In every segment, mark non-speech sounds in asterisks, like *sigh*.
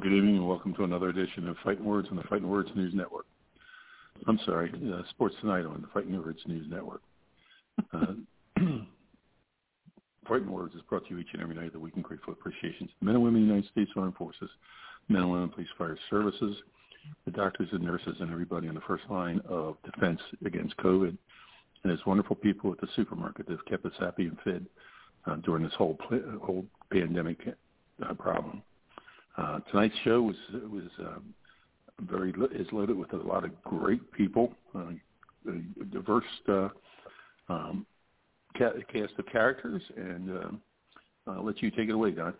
Good evening and welcome to another edition of Fighting Words on the Fighting Words News Network. I'm sorry, uh, Sports Tonight on the Fighting Words News Network. Uh, *clears throat* Fighting Words is brought to you each and every night of the week in grateful appreciation to men and women of the United States Armed Forces, men and women police fire services, the doctors and nurses, and everybody on the first line of defense against COVID. And it's wonderful people at the supermarket that have kept us happy and fed uh, during this whole whole pandemic uh, problem. Uh, tonight's show was was um, very is loaded with a lot of great people, uh, a diverse uh, um, cast of characters, and uh, I'll let you take it away, Don.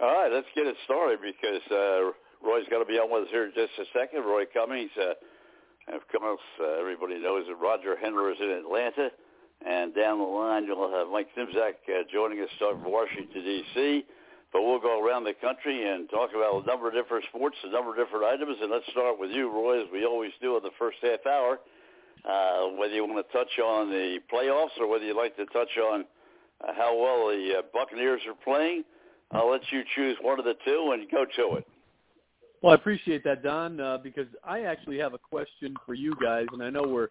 All right, let's get it started because uh, Roy's got to be on with us here in just a second. Roy Cummings, uh, of course, uh, everybody knows that Roger Henry is in Atlanta, and down the line you'll have Mike Simzak uh, joining us from Washington D.C. But we'll go around the country and talk about a number of different sports, a number of different items. And let's start with you, Roy, as we always do in the first half hour. Uh, whether you want to touch on the playoffs or whether you'd like to touch on uh, how well the uh, Buccaneers are playing, I'll let you choose one of the two and go to it. Well, I appreciate that, Don, uh, because I actually have a question for you guys, and I know we're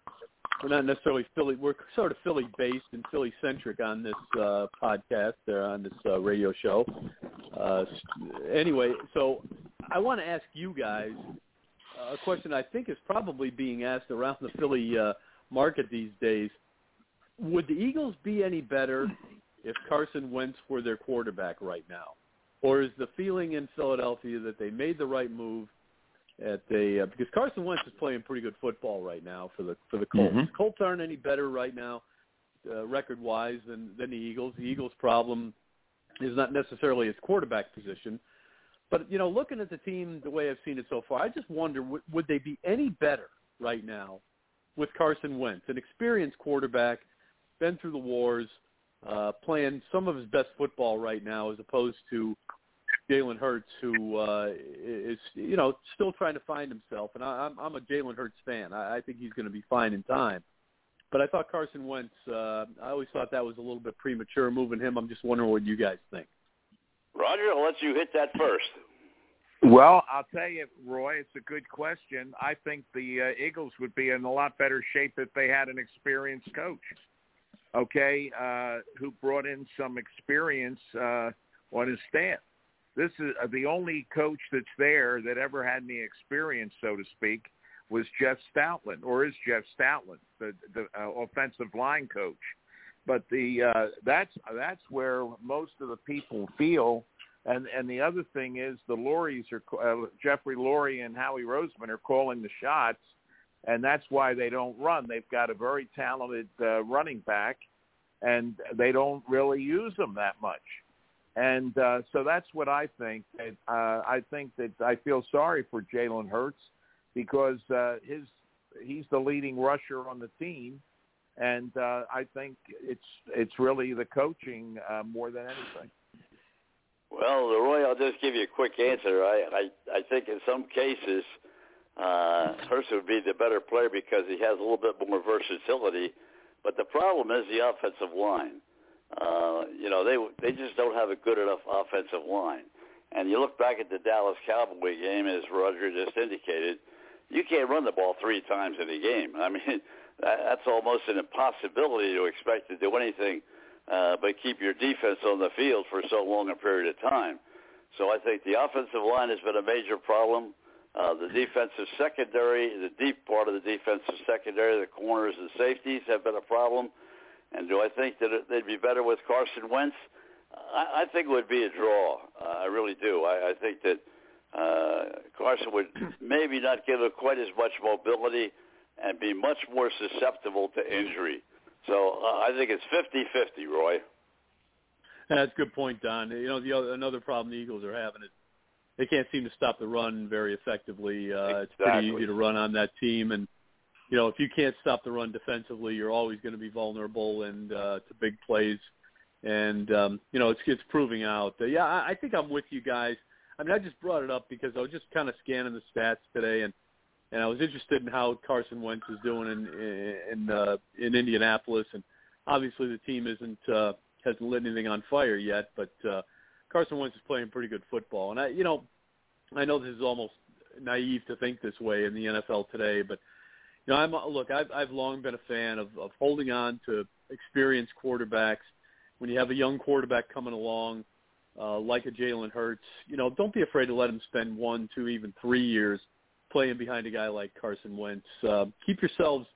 we're not necessarily Philly. We're sort of Philly based and Philly centric on this uh, podcast or on this uh, radio show. Uh, anyway, so I want to ask you guys a question I think is probably being asked around the Philly uh, market these days. Would the Eagles be any better if Carson Wentz were their quarterback right now? Or is the feeling in Philadelphia that they made the right move at they uh, because Carson Wentz is playing pretty good football right now for the for the Colts. Mm-hmm. Colts aren't any better right now uh, record wise than than the Eagles. The Eagles' problem is not necessarily his quarterback position, but you know, looking at the team the way I've seen it so far, I just wonder would, would they be any better right now with Carson Wentz, an experienced quarterback, been through the wars, uh, playing some of his best football right now, as opposed to Jalen Hurts, who uh, is you know still trying to find himself. And I, I'm I'm a Jalen Hurts fan. I, I think he's going to be fine in time. But I thought Carson Wentz. Uh, I always thought that was a little bit premature moving him. I'm just wondering what you guys think. Roger, I'll let you hit that first. Well, I'll tell you, Roy, it's a good question. I think the uh, Eagles would be in a lot better shape if they had an experienced coach, okay, uh, who brought in some experience uh, on his staff this is uh, the only coach that's there that ever had any experience, so to speak, was Jeff Stoutland, or is Jeff Stoutland, the the uh, offensive line coach. But the uh, that's that's where most of the people feel. And and the other thing is the Lurie's are uh, Jeffrey Lurie and Howie Roseman are calling the shots, and that's why they don't run. They've got a very talented uh, running back, and they don't really use them that much. And uh, so that's what I think. Uh, I think that I feel sorry for Jalen Hurts because uh, his he's the leading rusher on the team, and uh, I think it's it's really the coaching uh, more than anything. Well, Leroy, I'll just give you a quick answer. I I, I think in some cases, uh, Hurts would be the better player because he has a little bit more versatility. But the problem is the offensive line. Uh, you know, they they just don't have a good enough offensive line. And you look back at the Dallas Cowboy game, as Roger just indicated, you can't run the ball three times in a game. *laughs* I mean, that's almost an impossibility to expect to do anything uh, but keep your defense on the field for so long a period of time. So I think the offensive line has been a major problem. Uh, the defensive secondary, the deep part of the defensive secondary, the corners and safeties have been a problem. And do I think that they'd be better with Carson Wentz? I, think it would be a draw. Uh, I really do. I, I think that uh, Carson would *clears throat* maybe not give it quite as much mobility and be much more susceptible to injury. So uh, I think it's fifty-fifty, Roy. That's a good point, Don. You know, the other, another problem the Eagles are having is they can't seem to stop the run very effectively. Uh, exactly. It's pretty easy to run on that team, and you know, if you can't stop the run defensively, you're always going to be vulnerable and uh, to big plays. And um, you know, it's it's proving out. Uh, yeah, I, I think I'm with you guys. I mean, I just brought it up because I was just kind of scanning the stats today, and and I was interested in how Carson Wentz is doing in in uh, in Indianapolis, and obviously the team isn't uh, hasn't lit anything on fire yet, but uh, Carson Wentz is playing pretty good football, and I you know I know this is almost naive to think this way in the NFL today, but you know, I'm look. I've I've long been a fan of, of holding on to experienced quarterbacks. When you have a young quarterback coming along, uh, like a Jalen Hurts, you know, don't be afraid to let him spend one, two, even three years playing behind a guy like Carson Wentz. Uh, keep yourselves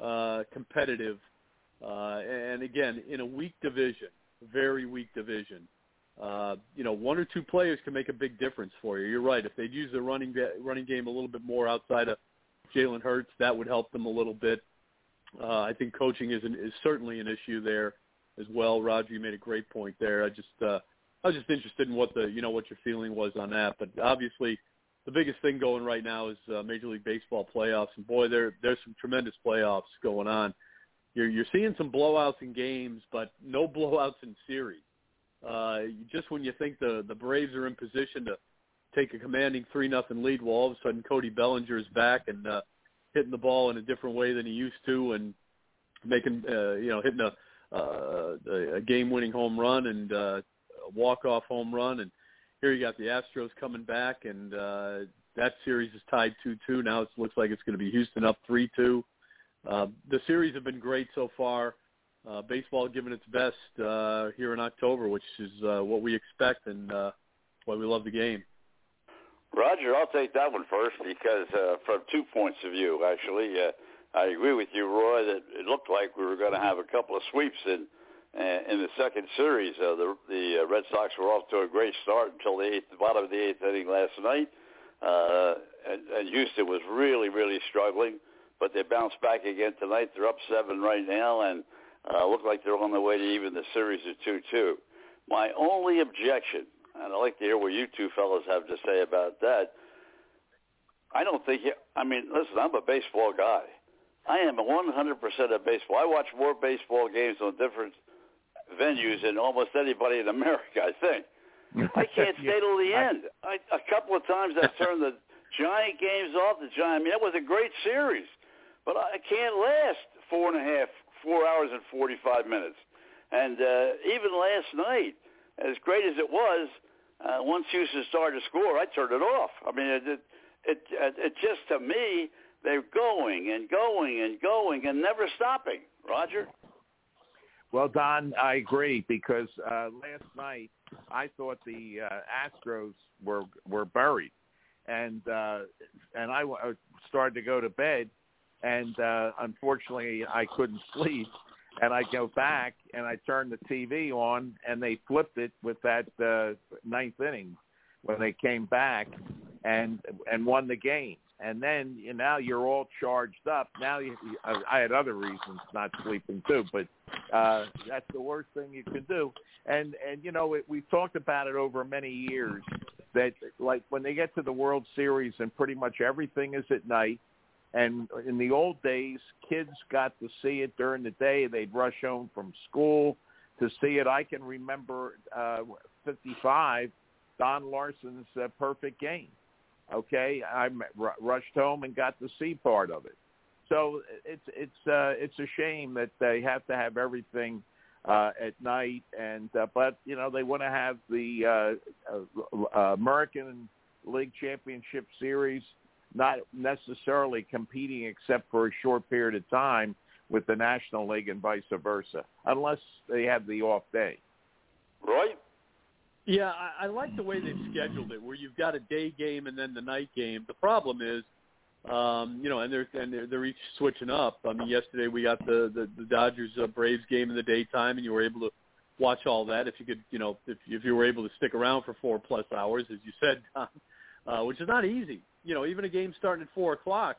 uh, competitive, uh, and again, in a weak division, very weak division, uh, you know, one or two players can make a big difference for you. You're right. If they'd use their running running game a little bit more outside of Jalen Hurts, that would help them a little bit. Uh, I think coaching is an, is certainly an issue there as well. Roger, you made a great point there. I just uh, I was just interested in what the you know what your feeling was on that. But obviously, the biggest thing going right now is uh, Major League Baseball playoffs, and boy, there there's some tremendous playoffs going on. You're you're seeing some blowouts in games, but no *laughs* blowouts in series. Uh, just when you think the the Braves are in position to take a commanding three nothing lead. Well, all of a sudden Cody Bellinger is back and uh, hitting the ball in a different way than he used to, and making uh, you know hitting a uh, a game winning home run and uh, walk-off home run, and here you got the Astros coming back, and uh, that series is tied 2-2. Now it looks like it's going to be Houston up 3-2. Uh, the series have been great so far. Uh, baseball giving its best uh, here in October, which is uh, what we expect and uh, why we love the game. Roger, I'll take that one first because uh, from two points of view, actually, uh, I agree with you, Roy, that it looked like we were going to have a couple of sweeps in in the second series. Uh, the the uh, Red Sox were off to a great start until the eighth, the bottom of the eighth inning last night, uh, and, and Houston was really, really struggling. But they bounced back again tonight. They're up seven right now, and uh, look like they're on their way to even the series at two-two. My only objection and I'd like to hear what you two fellows have to say about that. I don't think. I mean, listen, I'm a baseball guy. I am 100% a baseball. I watch more baseball games on different venues than almost anybody in America. I think. *laughs* I can't stay till the end. I, a couple of times I turned the *laughs* Giant games off. The Giant. I mean, that was a great series, but I can't last four and a half, four hours and 45 minutes. And uh, even last night, as great as it was, uh, once Houston started to score, I turned it off. I mean, it, it, it, it just to me, they're going and going and going and never stopping. Roger. Well, Don, I agree because uh, last night I thought the uh, Astros were were buried, and uh, and I started to go to bed, and uh, unfortunately I couldn't sleep, and I go back and I turn the TV on, and they flipped it with that uh, ninth inning when they came back and and won the game. And then you know, now you're all charged up. Now you, I had other reasons not sleeping too, but uh, that's the worst thing you can do. And and you know it, we've talked about it over many years that like when they get to the World Series and pretty much everything is at night and in the old days, kids got to see it during the day. They'd rush home from school to see it. I can remember uh, 55, Don Larsen's uh, perfect game. Okay, I r- rushed home and got to see part of it. So it's it's uh, it's a shame that they have to have everything uh, at night, and uh, but you know they want to have the uh, uh, American League Championship Series not necessarily competing except for a short period of time with the National League and vice versa, unless they have the off day. Roy? Yeah, I, I like the way they've scheduled it, where you've got a day game and then the night game. The problem is, um, you know, and they're and they're, they're each switching up. I mean, yesterday we got the the, the Dodgers uh, Braves game in the daytime, and you were able to watch all that if you could, you know, if if you were able to stick around for four plus hours, as you said, Tom, uh, which is not easy you know, even a game starting at four o'clock,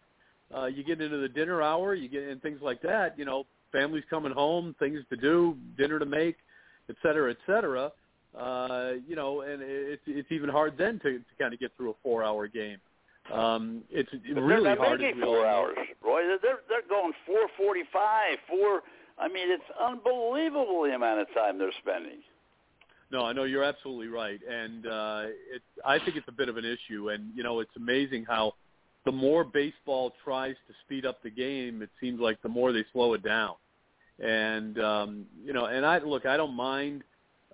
uh, you get into the dinner hour, you get and things like that. You know, families coming home, things to do, dinner to make, et cetera, et cetera. Uh, you know, and it's it's even hard then to, to kind of get through a four-hour game. Um, it's but really they're hard. Making four hours, Roy. They're they're going four forty-five, four. I mean, it's unbelievable the amount of time they're spending. No, I know you're absolutely right, and uh, it, I think it's a bit of an issue. And you know, it's amazing how the more baseball tries to speed up the game, it seems like the more they slow it down. And um, you know, and I look, I don't mind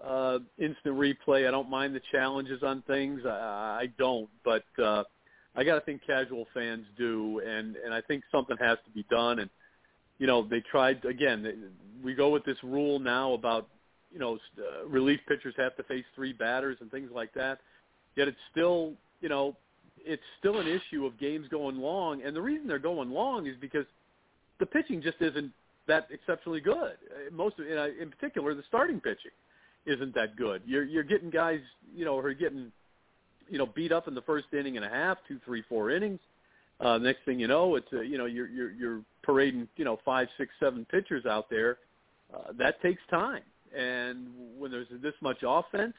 uh, instant replay. I don't mind the challenges on things. I, I don't, but uh, I got to think casual fans do, and and I think something has to be done. And you know, they tried again. We go with this rule now about you know, uh, relief pitchers have to face three batters and things like that. Yet it's still, you know, it's still an issue of games going long, and the reason they're going long is because the pitching just isn't that exceptionally good. Uh, most, of, in particular, the starting pitching isn't that good. You're you're getting guys, you know, who are getting, you know, beat up in the first inning and a half, two, three, four innings. Uh, next thing you know, it's uh, you know you're you're you're parading you know five, six, seven pitchers out there. Uh, that takes time and when there's this much offense,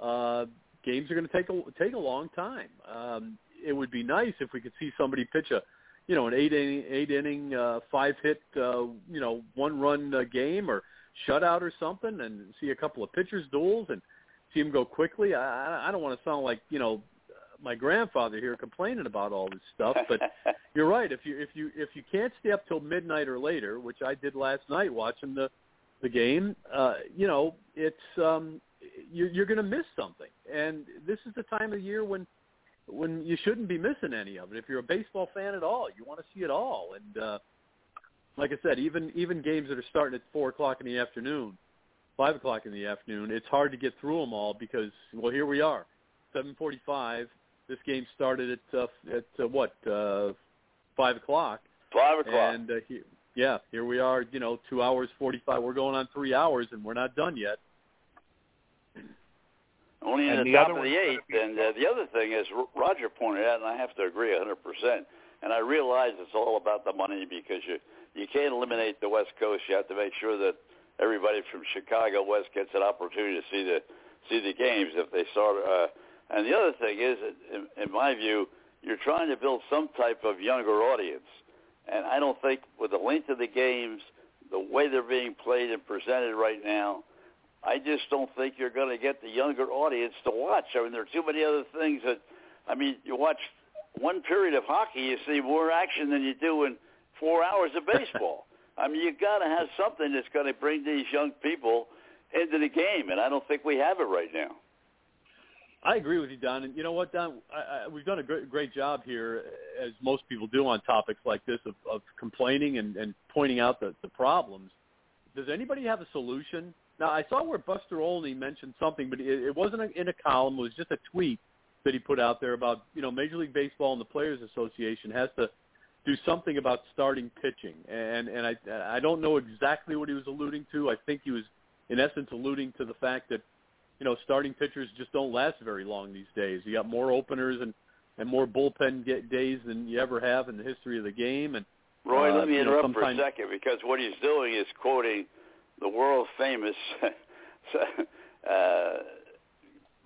uh, games are going to take a take a long time. Um, it would be nice if we could see somebody pitch a, you know, an eight inning, eight inning, uh, five hit, uh, you know, one run uh, game or shutout or something, and see a couple of pitchers duels and see them go quickly. I, I don't want to sound like you know my grandfather here complaining about all this stuff, but *laughs* you're right. If you if you if you can't stay up till midnight or later, which I did last night watching the the game, uh, you know, it's um, you're, you're going to miss something. And this is the time of year when when you shouldn't be missing any of it. If you're a baseball fan at all, you want to see it all. And uh, like I said, even even games that are starting at four o'clock in the afternoon, five o'clock in the afternoon, it's hard to get through them all because well, here we are, seven forty-five. This game started at uh, at uh, what uh, five o'clock. Five o'clock. And uh, here, yeah, here we are. You know, two hours forty-five. We're going on three hours, and we're not done yet. Only in And the, the top other of the eighth. And uh, the other thing is, R- Roger pointed out, and I have to agree 100%. And I realize it's all about the money because you you can't eliminate the West Coast. You have to make sure that everybody from Chicago West gets an opportunity to see the see the games if they start. Uh, and the other thing is, in, in my view, you're trying to build some type of younger audience. And I don't think with the length of the games, the way they're being played and presented right now, I just don't think you're going to get the younger audience to watch. I mean, there are too many other things that, I mean, you watch one period of hockey, you see more action than you do in four hours of baseball. I mean, you got to have something that's going to bring these young people into the game, and I don't think we have it right now. I agree with you, Don. And you know what, Don? I, I, we've done a great, great job here, as most people do on topics like this, of, of complaining and, and pointing out the, the problems. Does anybody have a solution? Now, I saw where Buster Olney mentioned something, but it, it wasn't a, in a column. It was just a tweet that he put out there about, you know, Major League Baseball and the Players Association has to do something about starting pitching. And and I I don't know exactly what he was alluding to. I think he was in essence alluding to the fact that you know starting pitchers just don't last very long these days. You got more openers and and more bullpen get days than you ever have in the history of the game. And Roy, uh, let me you know, interrupt for a second because what he's doing is quoting the world famous *laughs* uh,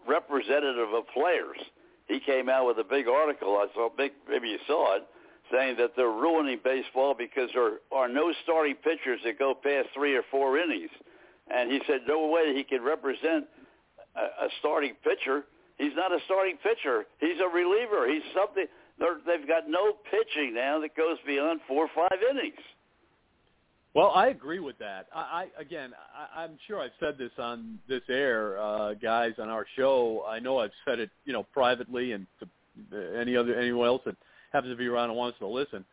representative of players. He came out with a big article. I saw big. Maybe you saw it, saying that they're ruining baseball because there are no starting pitchers that go past three or four innings. And he said no way he can represent a, a starting pitcher. He's not a starting pitcher. He's a reliever. He's something. They're, they've got no pitching now that goes beyond four or five innings. Well, I agree with that. I, I again, I, I'm sure I've said this on this air, uh, guys, on our show. I know I've said it, you know, privately and to uh, any other anyone else that happens to be around and wants to listen.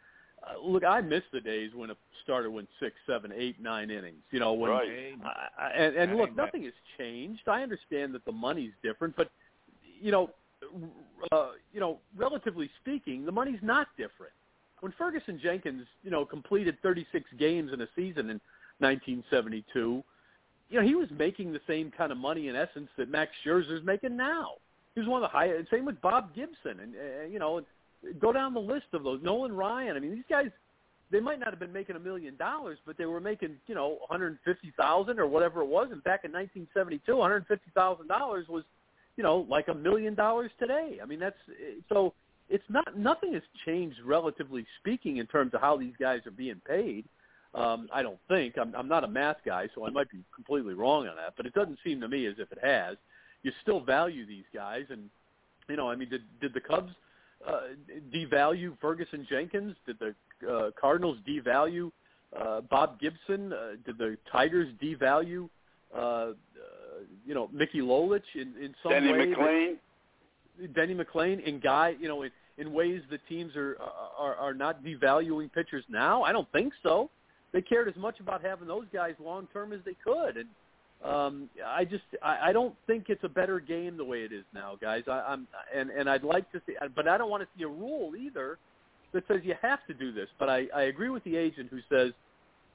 Uh, look, I miss the days when a starter went six, seven, eight, nine innings. You know, when Right. I, I, and, and look, nothing has changed. I understand that the money's different, but you know, uh, you know, relatively speaking, the money's not different when Ferguson Jenkins, you know, completed 36 games in a season in 1972, you know, he was making the same kind of money in essence that Max Scherzer's making now. He was one of the highest. Same with Bob Gibson, and uh, you know, go down the list of those. Nolan Ryan. I mean, these guys, they might not have been making a million dollars, but they were making, you know, 150,000 or whatever it was. And back in 1972, 150,000 dollars was, you know, like a million dollars today. I mean, that's so it's not nothing has changed relatively speaking in terms of how these guys are being paid. Um, I don't think I'm, I'm not a math guy, so I might be completely wrong on that. But it doesn't seem to me as if it has. You still value these guys, and you know, I mean, did did the Cubs uh, devalue Ferguson Jenkins? Did the uh, Cardinals devalue uh, Bob Gibson? Uh, did the Tigers devalue uh, uh, you know Mickey Lolich in in some Denny way? that- McLain. Denny McLain and Guy, you know, in, in ways that teams are, are are not devaluing pitchers now? I don't think so. They cared as much about having those guys long term as they could, and um, I just I, I don't think it's a better game the way it is now, guys. I, I'm and and I'd like to see, but I don't want to see a rule either that says you have to do this. But I, I agree with the agent who says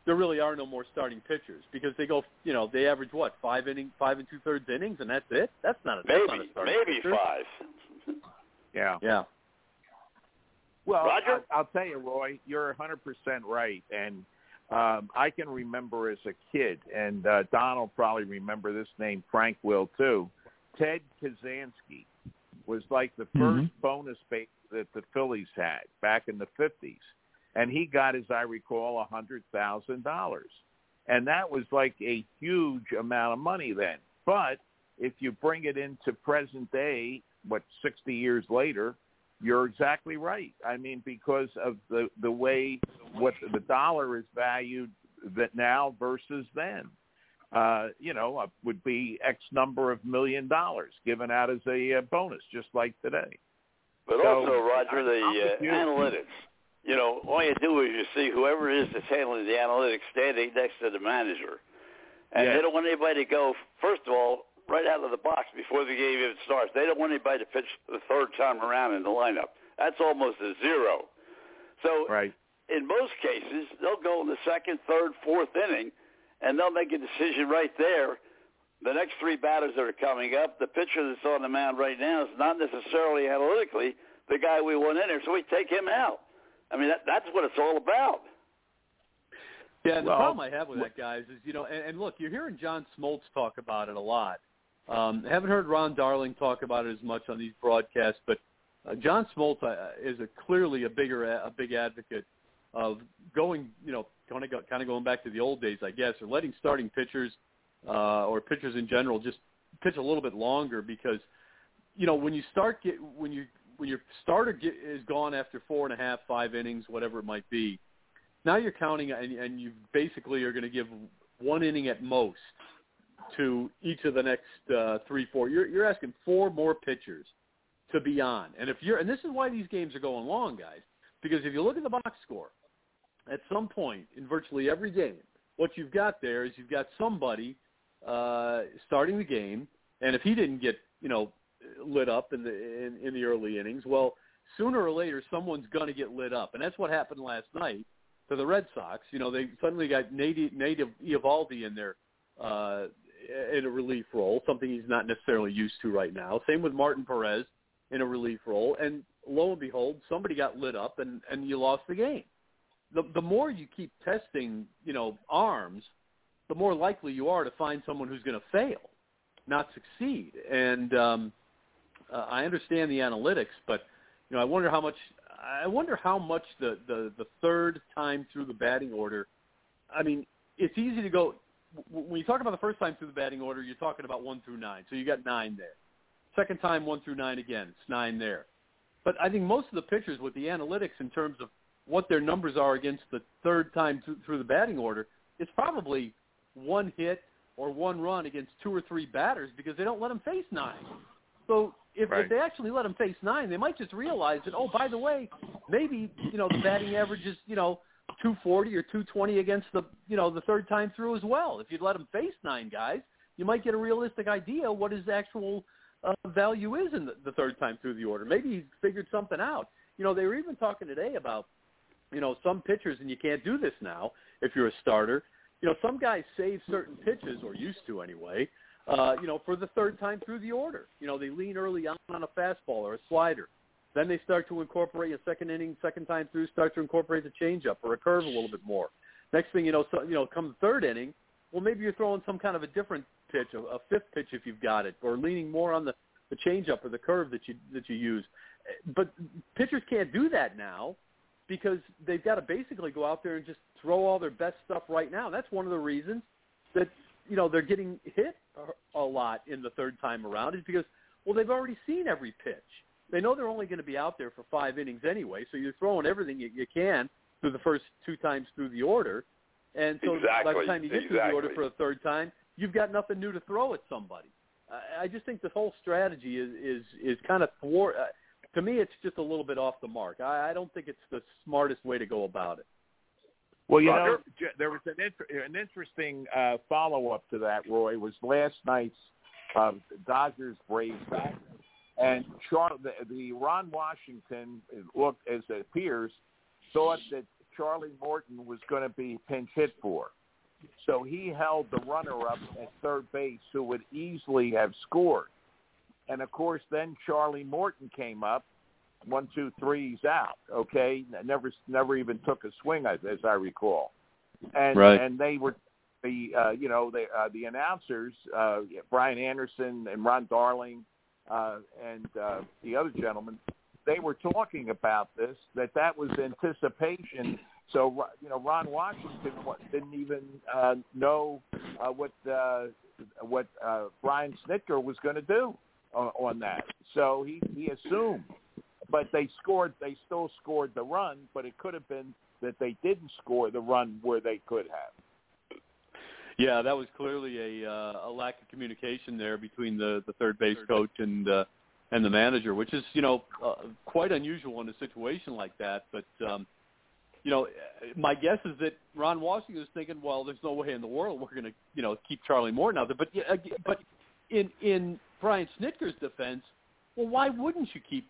there really are no more starting pitchers because they go, you know, they average what five inning, five and two thirds innings, and that's it. That's not a that's not Maybe, a starting maybe pitcher. five. Yeah. Yeah. Well, Roger? I, I'll tell you, Roy, you're 100% right. And um, I can remember as a kid, and uh, Don will probably remember this name, Frank will too. Ted Kazanski was like the 1st Mhm. bonus base that the Phillies had back in the 50s. And he got, as I recall, a $100,000. And that was like a huge amount of money then. But if you bring it into present day, what, 60 years later, you're exactly right. I mean, because of the the way what the dollar is valued that now versus then. uh, you know, uh, would be X number of million dollars given out as a uh, bonus, just like today. But So, also, Roger, the uh, analytics. You know, all you do is you see whoever it is that's handling the analytics standing next to the manager, and they don't want anybody to go. First of all, right out of the box before the game even starts, they don't want anybody to pitch the third time around in the lineup. That's almost a zero. So Right. in most cases, they'll go in the second, third, fourth inning, and they'll make a decision right there. The next three batters that are coming up, the pitcher that's on the mound right now is not necessarily analytically the guy we want in there, so we take him out. I mean, that, that's what it's all about. Yeah, and the Well, problem I have with that, guys, is you know, and, and look, you're hearing John Smoltz talk about it a lot. Um, haven't heard Ron Darling talk about it as much on these broadcasts, but uh, John Smoltz uh, is a clearly a bigger a big advocate of going, you know, kind of go, kind of going back to the old days, I guess, or letting starting pitchers uh, or pitchers in general just pitch a little bit longer because, you know, when you start get when you when your starter get, is gone after four and a half, five innings, whatever it might be, now you're counting and, and you basically are going to give one inning at most to each of the next uh, three, four. You're, you're asking four more pitchers to be on, and if you're, and this is why these games are going long, guys, because if you look at the box score, at some point in virtually every game, what you've got there is you've got somebody uh, starting the game, and if he didn't get, you know, lit up in the in, in the early innings, well, sooner or later someone's going to get lit up, and that's what happened last night to the Red Sox. You know, they suddenly got native Nathan Eovaldi in there uh, in a relief role, something he's not necessarily used to right now. Same with Martin Perez in a relief role, and lo and behold, somebody got lit up, and and you lost the game. The the more you keep testing, you know, arms, the more likely you are to find someone who's going to fail, not succeed. And um, uh, I understand the analytics, but you know, I wonder how much. I wonder how much the the the third time through the batting order. I mean, it's easy to go when you talk about the first time through the batting order. You're talking about one through nine, so you got nine there. Second time, one through nine again. It's nine there. But I think most of the pitchers with the analytics in terms of what their numbers are against the third time th- through the batting order, it's probably one hit or one run against two or three batters because they don't let them face nine. So if, Right. if they actually let them face nine, they might just realize that oh, by the way, maybe you know the batting average is you know 240 or 220 against the you know the third time through as well. If you'd let them face nine guys, you might get a realistic idea what his actual uh, value is in the, the third time through the order. Maybe he's figured something out. You know, they were even talking today about you know some pitchers, and you can't do this now if you're a starter. You know, some guys save certain pitches, or used to anyway. Uh, you know, for the third time through the order. You know, they lean early on on a fastball or a slider. Then they start to incorporate a second inning, second time through, start to incorporate the changeup or a curve a little bit more. Next thing you know, so, you know, come third inning, well, maybe you're throwing some kind of a different pitch, a, a fifth pitch if you've got it, or leaning more on the the changeup or the curve that you that you use. But pitchers can't do that now because they've got to basically go out there and just throw all their best stuff right now. That's one of the reasons that you know they're getting hit a lot in the third time around is because well they've already seen every pitch. They know they're only going to be out there for five innings anyway, so you're throwing everything you, you can through the first two times through the order, and so by the time you get through the order for the third time, you've got nothing new to throw at somebody. I, I just think this whole strategy is is is kind of thwart. Uh, to me, it's just a little bit off the mark. I, I don't think it's the smartest way to go about it. Well, you know, there was an inter- an interesting uh, follow up to that. Roy was last night's um, Dodgers Braves match, and Char- the, the Ron Washington it looked as it appears thought that Charlie Morton was going to be pinch hit for, so he held the runner up at third base who would easily have scored, and of course then Charlie Morton came up one, two, three, he's out. Okay, never, never even took a swing, as, as I recall. And Right. and they were the, uh, you know, the uh, the announcers, uh, Brian Anderson and Ron Darling, uh, and uh, the other gentleman, they were talking about this. That that was anticipation. So you know, Ron Washington didn't even uh, know uh, what uh, what uh, Brian Snitker was going to do on, on that. So he he assumed but they scored. They still scored the run, but it could have been that they didn't score the run where they could have. Yeah, that was clearly a uh, a lack of communication there between the the third base coach and uh, and the manager, which is you know uh, quite unusual in a situation like that. But um, you know, my guess is that Ron Washington is thinking, well, there's no way in the world we're going to you know keep Charlie Morton out there. But but in in Brian Snitker's defense, well, why wouldn't you keep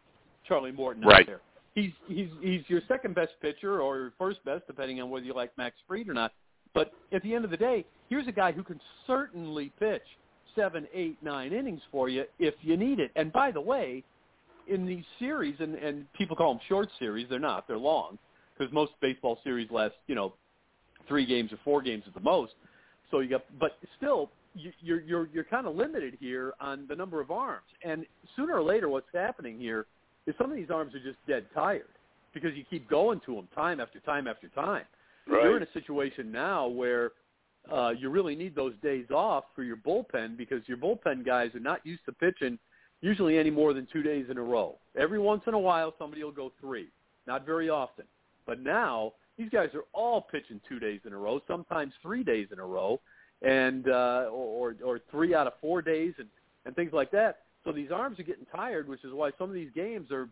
Charlie Morton right. there? He's he's he's your second best pitcher or first best, depending on whether you like Max Fried or not. But at the end of the day, here's a guy who can certainly pitch seven, eight, nine innings for you if you need it. And by the way, in these series, and, and people call them short series, they're not. They're long because most baseball series last, you know, three games or four games at the most. So you got, but still, you, you're you're you're kind of limited here on the number of arms. And sooner or later, what's happening here is some of these arms are just dead tired because you keep going to them time after time after time. Right. You're in a situation now where uh, you really need those days off for your bullpen because your bullpen guys are not used to pitching usually any more than two days in a row. Every once in a while, somebody will go three. Not very often. But now these guys are all pitching two days in a row, sometimes three days in a row, and uh, or or three out of four days, and and things like that. So these arms are getting tired, which is why some of these games are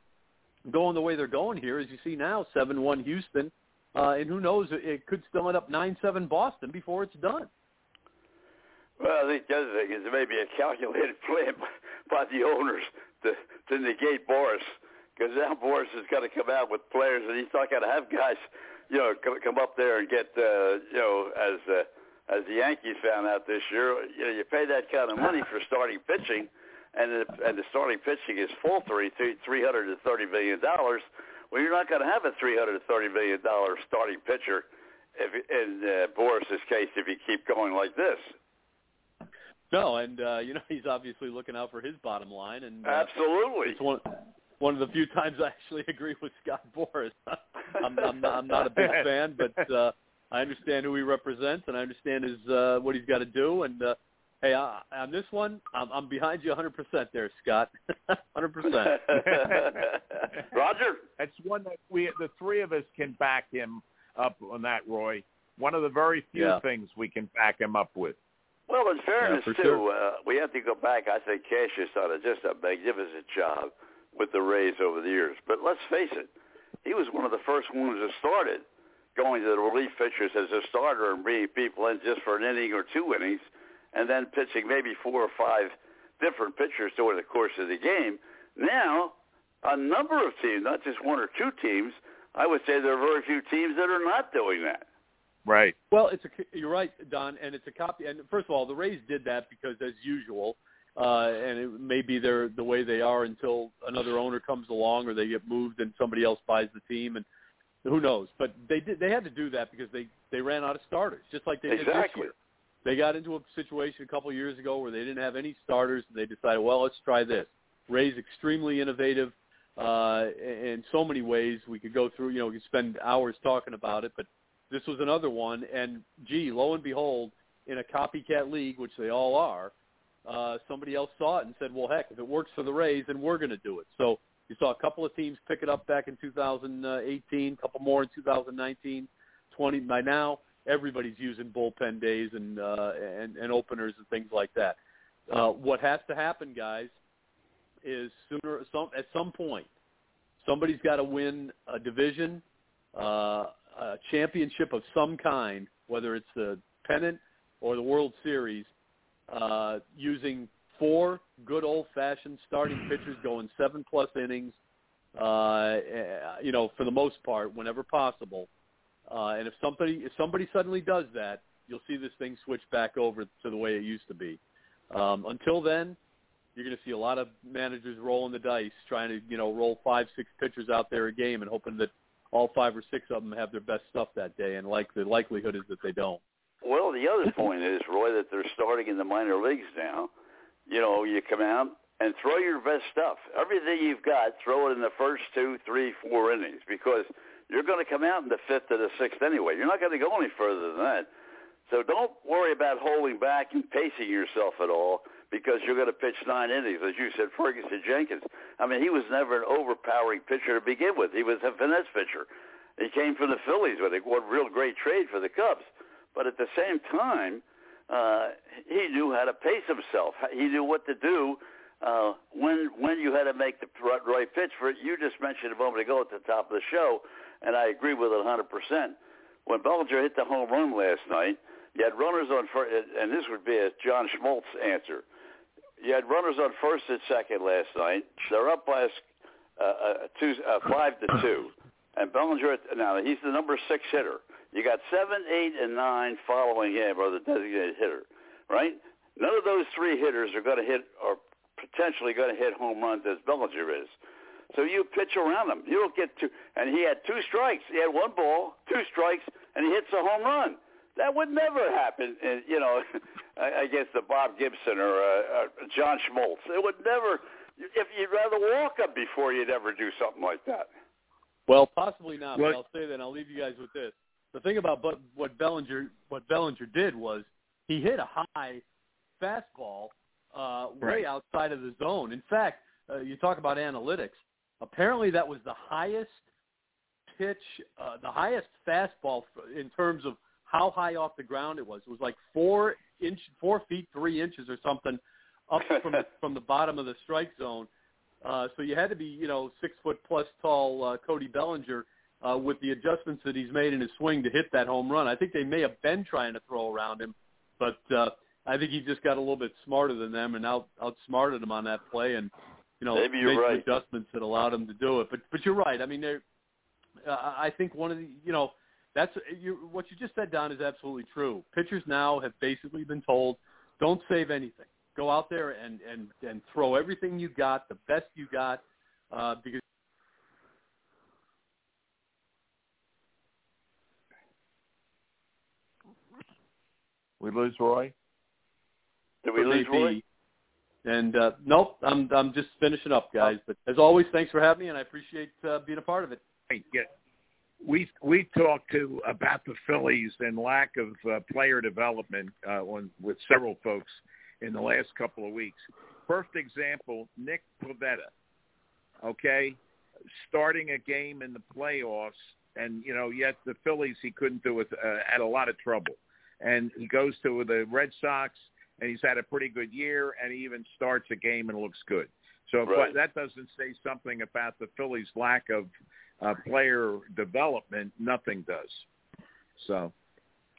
going the way they're going here. As you see now, seven-one Houston uh, and who knows, it could still end up 9-7 Boston before it's done. Well, I think the other thing is there may be a calculated *laughs* plan by the owners to, to negate Boras, because now Boras is going to come out with players, and he's not going to have guys, you know, come, come up there and get, uh, you know, as uh, as the Yankees found out this year, you know, you pay that kind of money for *laughs* starting pitching, and the, and the starting pitching is full three three hundred and thirty million dollars well, you're not going to have a $330 million starting pitcher if, in uh, Boras's case if you keep going like this. No, and uh, you know *laughs* he's obviously looking out for his bottom line, and uh, absolutely, it's one one of the few times I actually *laughs* agree with Scott Boras. *laughs* I'm, I'm, not, I'm not a big fan, but uh, I understand who he represents, and I understand his uh, what he's got to do, and uh, Hey, uh, on this one, I'm, I'm behind you 100% there, Scott. *laughs* 100%. *laughs* Roger, that's one that we, the three of us, can back him up on that, Roy. One of the very few yeah. things we can back him up with. Well, in fairness, yeah, too, sure. uh, we have to go back. I think Cash has done a, just a magnificent job with the Rays over the years. But let's face it, he was one of the first ones that started going to the relief pitchers as a starter and bringing people in just for an inning or two innings – and then pitching maybe four or five different pitchers during the course of the game. Now, a number of teams, not just one or two teams, I would say there are very few teams that are not doing that. Right. Well, it's a you're right, Don, and it's a copy. And first of all, the Rays did that because, as usual, uh, and it may be they're the way they are until another owner comes along or they get moved and somebody else buys the team, and who knows? But they did. They had to do that because they they ran out of starters, just like they exactly. did this year they got into a situation a couple years ago where they didn't have any starters, and they decided, well, let's try this. Ray's extremely innovative uh, in so many ways. We could go through, you know, we could spend hours talking about it, but this was another one. And gee, lo and behold, in a copycat league, which they all are, uh, somebody else saw it and said, well, heck, if it works for the Rays, then we're going to do it. So you saw a couple of teams pick it up back in 2018, a couple more in 2019, 20 by now everybody's using bullpen days and uh, and, and openers and things like that. Uh, what has to happen, guys, is sooner some at some point somebody's got to win a division, uh, a championship of some kind, whether it's the pennant or the World Series, uh, using four good old-fashioned starting pitchers going seven plus innings. Uh, you know, for the most part, whenever possible, uh, and if somebody if somebody suddenly does that, you'll see this thing switch back over to the way it used to be. Um, until then, you're going to see a lot of managers rolling the dice, trying to you know roll five, six pitchers out there a game, and hoping that all five or six of them have their best stuff that day. And like the likelihood is that they don't. Well, the other point is, Roy, that they're starting in the minor leagues now. You know, you come out and throw your best stuff. Everything you've got, throw it in the first two, three, four innings because – you're going to come out in the fifth or the sixth anyway. You're not going to go any further than that. So don't worry about holding back and pacing yourself at all because you're going to pitch nine innings. As you said, Ferguson Jenkins. I mean, he was never an overpowering pitcher to begin with. He was a finesse pitcher. He came from the Phillies, won a real great trade for the Cubs. But at the same time, uh, he knew how to pace himself. He knew what to do uh, when when you had to make the right pitch for it. You just mentioned a moment ago at the top of the show, and I agree with it 100%. When Bellinger hit the home run last night, you had runners on first, and this would be a John Smoltz answer. You had runners on first and second last night. They're up by a, a, two, a five to two, and Bellinger now he's the number six hitter. You got seven, eight, and nine following him, or the designated hitter, right? None of those three hitters are going to hit, or potentially going to hit home runs as Bellinger is. So you pitch around him. You don't get two. And he had two strikes. He had one ball, two strikes, and he hits a home run. That would never happen, in, you know, *laughs* against the Bob Gibson or uh, uh, John Smoltz. It would never. If you'd rather walk him before you'd ever do something like that. Well, possibly not. But I'll say that. I'll leave you guys with this. The thing about what Bellinger what Bellinger did was he hit a high fastball uh, way right. outside of the zone. In fact, uh, you talk about analytics. Apparently, that was the highest pitch, uh, the highest fastball in terms of how high off the ground it was. It was like four inch, four feet three inches or something up *laughs* from from the bottom of the strike zone. Uh, so you had to be, you know, six foot plus tall uh, Cody Bellinger uh, with the adjustments that he's made in his swing to hit that home run. I think they may have been trying to throw around him, but uh, I think he just got a little bit smarter than them and out outsmarted them on that play and you know Maybe made right. some adjustments that allowed him to do it. But but you're right. I mean, they're, uh, I think one of the you know that's you, what you just said, Don, is absolutely true. Pitchers now have basically been told, don't save anything. Go out there and and and throw everything you got, the best you got, uh, because. We lose Roy. Did we lose Roy? And uh, nope, I'm I'm just finishing up, guys. But as always, thanks for having me, and I appreciate uh, being a part of it. Hey, yeah. We we talked to about the Phillies and lack of uh, player development uh, on, with several folks in the last couple of weeks. First example, Nick Pivetta. Okay, starting a game in the playoffs, and you know, yet the Phillies he couldn't do it. Uh, had a lot of trouble, and he goes to the Red Sox and he's had a pretty good year, and he even starts a game and looks good. So right. if that doesn't say something about the Phillies' lack of uh, player development. Nothing does. So.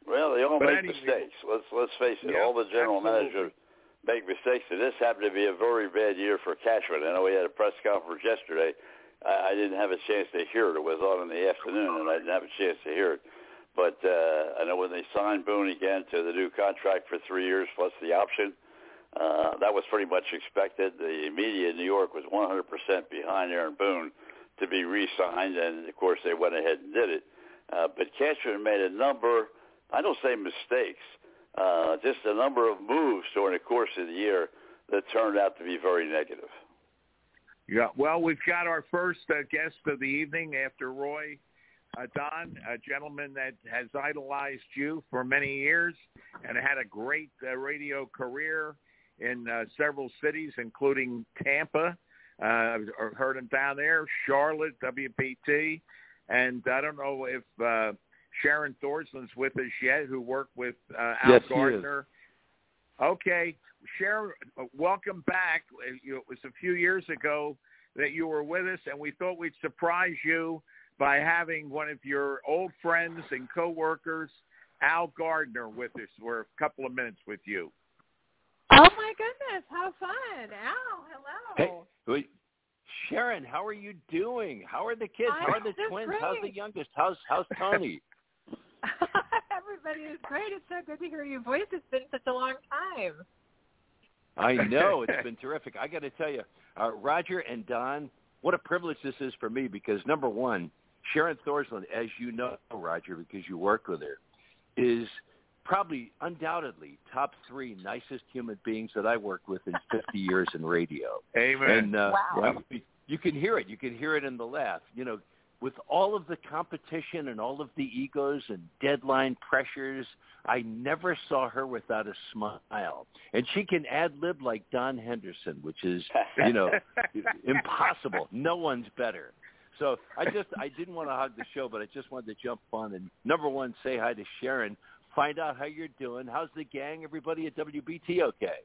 Well, they all But make anyway- mistakes. Let's let's face it. Yeah, all the general absolutely. managers make mistakes, and this happened to be a very bad year for Cashman. I know we had a press conference yesterday. I, I didn't have a chance to hear it. It was on in the afternoon, and I didn't have a chance to hear it. But uh, I know when they signed Boone again to the new contract for three years plus the option, uh, that was pretty much expected. The media in New York was 100% behind Aaron Boone to be re-signed, and of course they went ahead and did it. Uh, but Cashman made a number, I don't say mistakes, uh, just a number of moves during the course of the year that turned out to be very negative. Yeah. Well, we've got our first uh, guest of the evening after Roy. Uh, Don, a gentleman that has idolized you for many years and had a great uh, radio career in uh, several cities, including Tampa. Uh, I've heard him down there, Charlotte, WBT, and I don't know if uh, Sharon Thorsland's with us yet, who worked with uh, Al Yes. Gardner. Okay, Sharon, welcome back. It was a few years ago that you were with us, and we thought we'd surprise you by having one of your old friends and coworkers, Al Gardner, with us for a couple of minutes with you. Oh my goodness, how fun! Al, hello. Hey, wait, Sharon, how are you doing? How are the kids? How are the just twins? How's the youngest? How's how's Tony? *laughs* *laughs* Everybody is great. It's so good to hear your voice. It's been such a long time. I *laughs* know it's been terrific. I got to tell you, uh, Roger and Don, what a privilege this is for me because number one, Sharon Thorsland, as you know, Roger, because you worked with her, is probably undoubtedly top three nicest human beings that I worked with in *laughs* 50 years in radio. Amen. And uh, Wow. you- you can hear it. You can hear it in the laugh. You know, with all of the competition and all of the egos and deadline pressures, I never saw her without a smile. And she can ad lib like Don Henderson, which is, you know, *laughs* impossible. No one's better. So I just I didn't want to hog the show, but I just wanted to jump on and number one say hi to Sharon find out how you're doing. How's the gang? Everybody at WBT okay?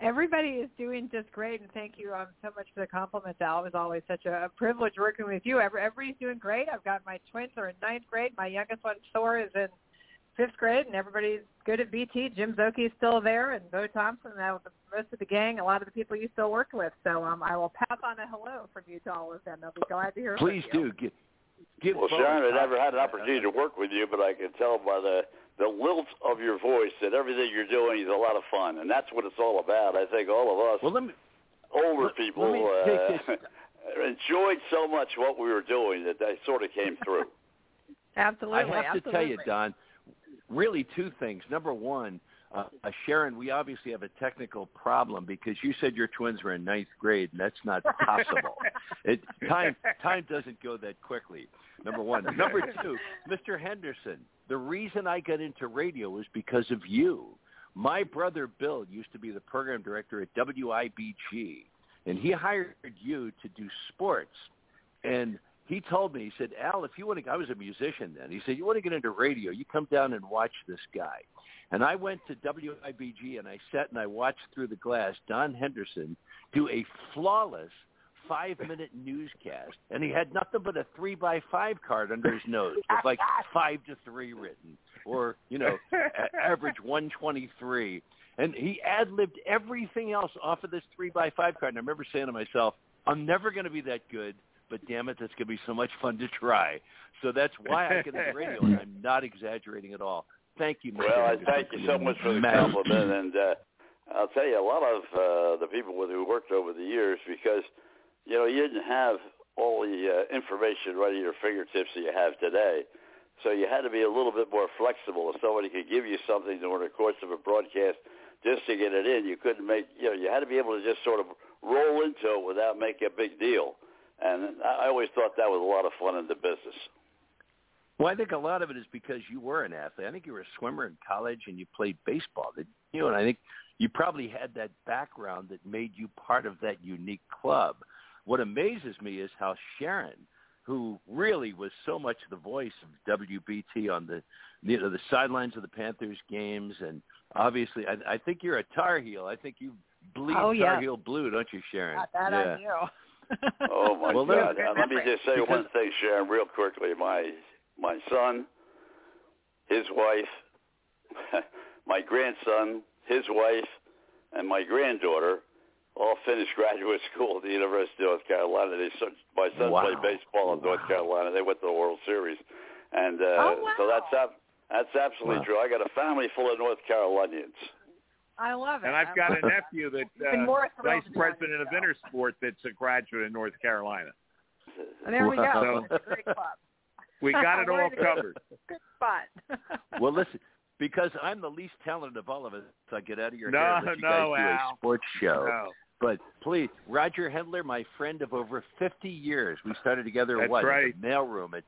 Everybody is doing just great, and thank you um, so much for the compliments, Al. It was always such a, a privilege working with you. Everybody's doing great. I've got my twins are in ninth grade. My youngest one, Thor, is in fifth grade, and everybody's good at BT. Jim Szoke is still there, and Bo Thompson, and the most of the gang, a lot of the people you still worked with. So um, I will pass on a hello from you to all of them. They'll be glad to hear Please from you. do. Give, well, Sharon, I never had an opportunity to work with you, but I can tell by the the lilt of your voice that everything you're doing is a lot of fun, and that's what it's all about. I think all of us well, let me, older let, people let uh, *laughs* enjoyed so much what we were doing that they sort of came through. *laughs* absolutely. I have absolutely. to tell you, Don, really two things. Number one, uh, uh, Sharon, we obviously have a technical problem because you said your twins were in ninth grade, and that's not possible. *laughs* it, time time doesn't go that quickly. Number one. Number two, Mr. Henderson. The reason I got into radio was because of you. My brother Bill used to be the program director at WIBG, and he hired you to do sports. And he told me, he said, Al, if you want to, I was a musician then. He said, you want to get into radio, you come down and watch this guy. And I went to WIBG and I sat and I watched through the glass Don Henderson do a flawless five-minute newscast, and he had nothing but a three-by five card under his nose with like *laughs* five to three written, or you know, average one twenty-three. And he ad-libbed everything else off of this three-by five card. And I remember saying to myself, "I'm never going to be that good." But damn it, that's going to be so much fun to try. So that's why I get into radio, and I'm not exaggerating at all. Thank you, Mr. Well, I thank you so much for the compliment, and uh, I'll tell you, a lot of uh, the people with who worked over the years, because you know you didn't have all the uh, information right at your fingertips that you have today. So you had to be a little bit more flexible. If somebody could give you something during the course of a broadcast just to get it in, you couldn't make, you know, you had to be able to just sort of roll into it without making a big deal. And I always thought that was a lot of fun in the business. Well, I think a lot of it is because you were an athlete. I think you were a swimmer in college and you played baseball. Did you? know, And I think you probably had that background that made you part of that unique club. What amazes me is how Sharon, who really was so much the voice of WBT on the you know, the sidelines of the Panthers games, and obviously, I, I think you're a Tar Heel. I think you bleed oh, yeah. Tar Heel blue, don't you, Sharon? Not that yeah. I do. Oh *laughs* my well, God! Let me just say one thing, Sharon, real quickly. My my son, his wife, *laughs* my grandson, his wife, and my granddaughter all finished graduate school at the University of North Carolina. They my son wow. played baseball in wow. North Carolina. They went to the World Series, and uh, oh, wow. so that's that's absolutely wow. true. I got a family full of North Carolinians. I love it. And I've got a nephew that uh, vice president of Intersport that's a graduate in North Carolina. And there we go. Wow. It's a great club. *laughs* We got it *laughs* all covered. Good spot. *laughs* well, listen, because I'm the least talented of all of us, so I get out of your no, hair and let you no, guys do a sports show. No. But please, Roger Hendler, my friend of over 50 years. We started together That's what right. in the mailroom at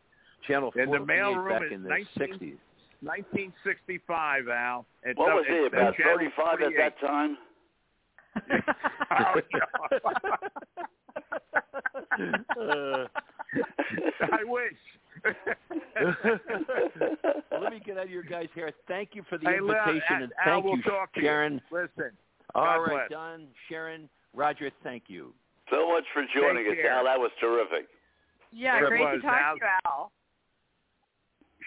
Channel In the mailroom back is in the 19 60s. 1965, Al. It's What up- was he about? Channel Thirty-five at that time. Oh, *laughs* Uh, I wish. well, let me get out of your guys' hair. Thank you for the Hey, look, invitation, and Al, thank we'll you, talk to Sharon. You. Listen, All God right, bless. Don, Sharon, Roger, thank you. So much for joining Take us, care. Al. That was terrific. yeah, It great was. to talk Al- to you, Al.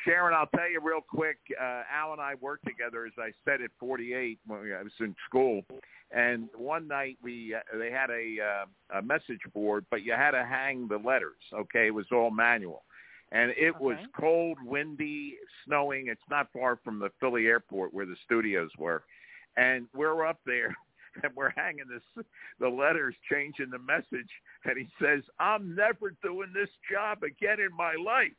Sharon, I'll tell you real quick. Uh, Al and I worked together, as I said, at 48 when we, I was in school. And one night we uh, they had a, uh, a message board, but you had to hang the letters. Okay, it was all manual, and it was cold, windy, snowing. It's not far from the Philly airport where the studios were, and we're up there. *laughs* And we're hanging this, the letters, changing the message, and he says, "I'm never doing this job again in my life."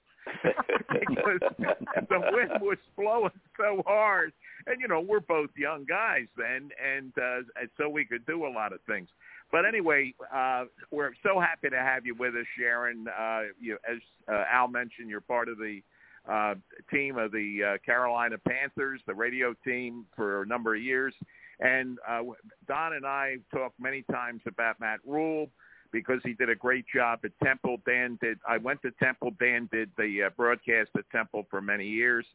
Because *laughs* the wind was blowing so hard. And you know, we're both young guys then, and uh, and so we could do a lot of things. But anyway, uh, we're so happy to have you with us, Sharon. Uh, you, as uh, Al mentioned, you're part of the uh, team of the uh, Carolina Panthers, the radio team, for a number of years. And uh, Don and I talked many times about Matt Rhule because he did a great job at Temple. Dan did. I went to Temple. Dan did the uh, broadcast at Temple for many years,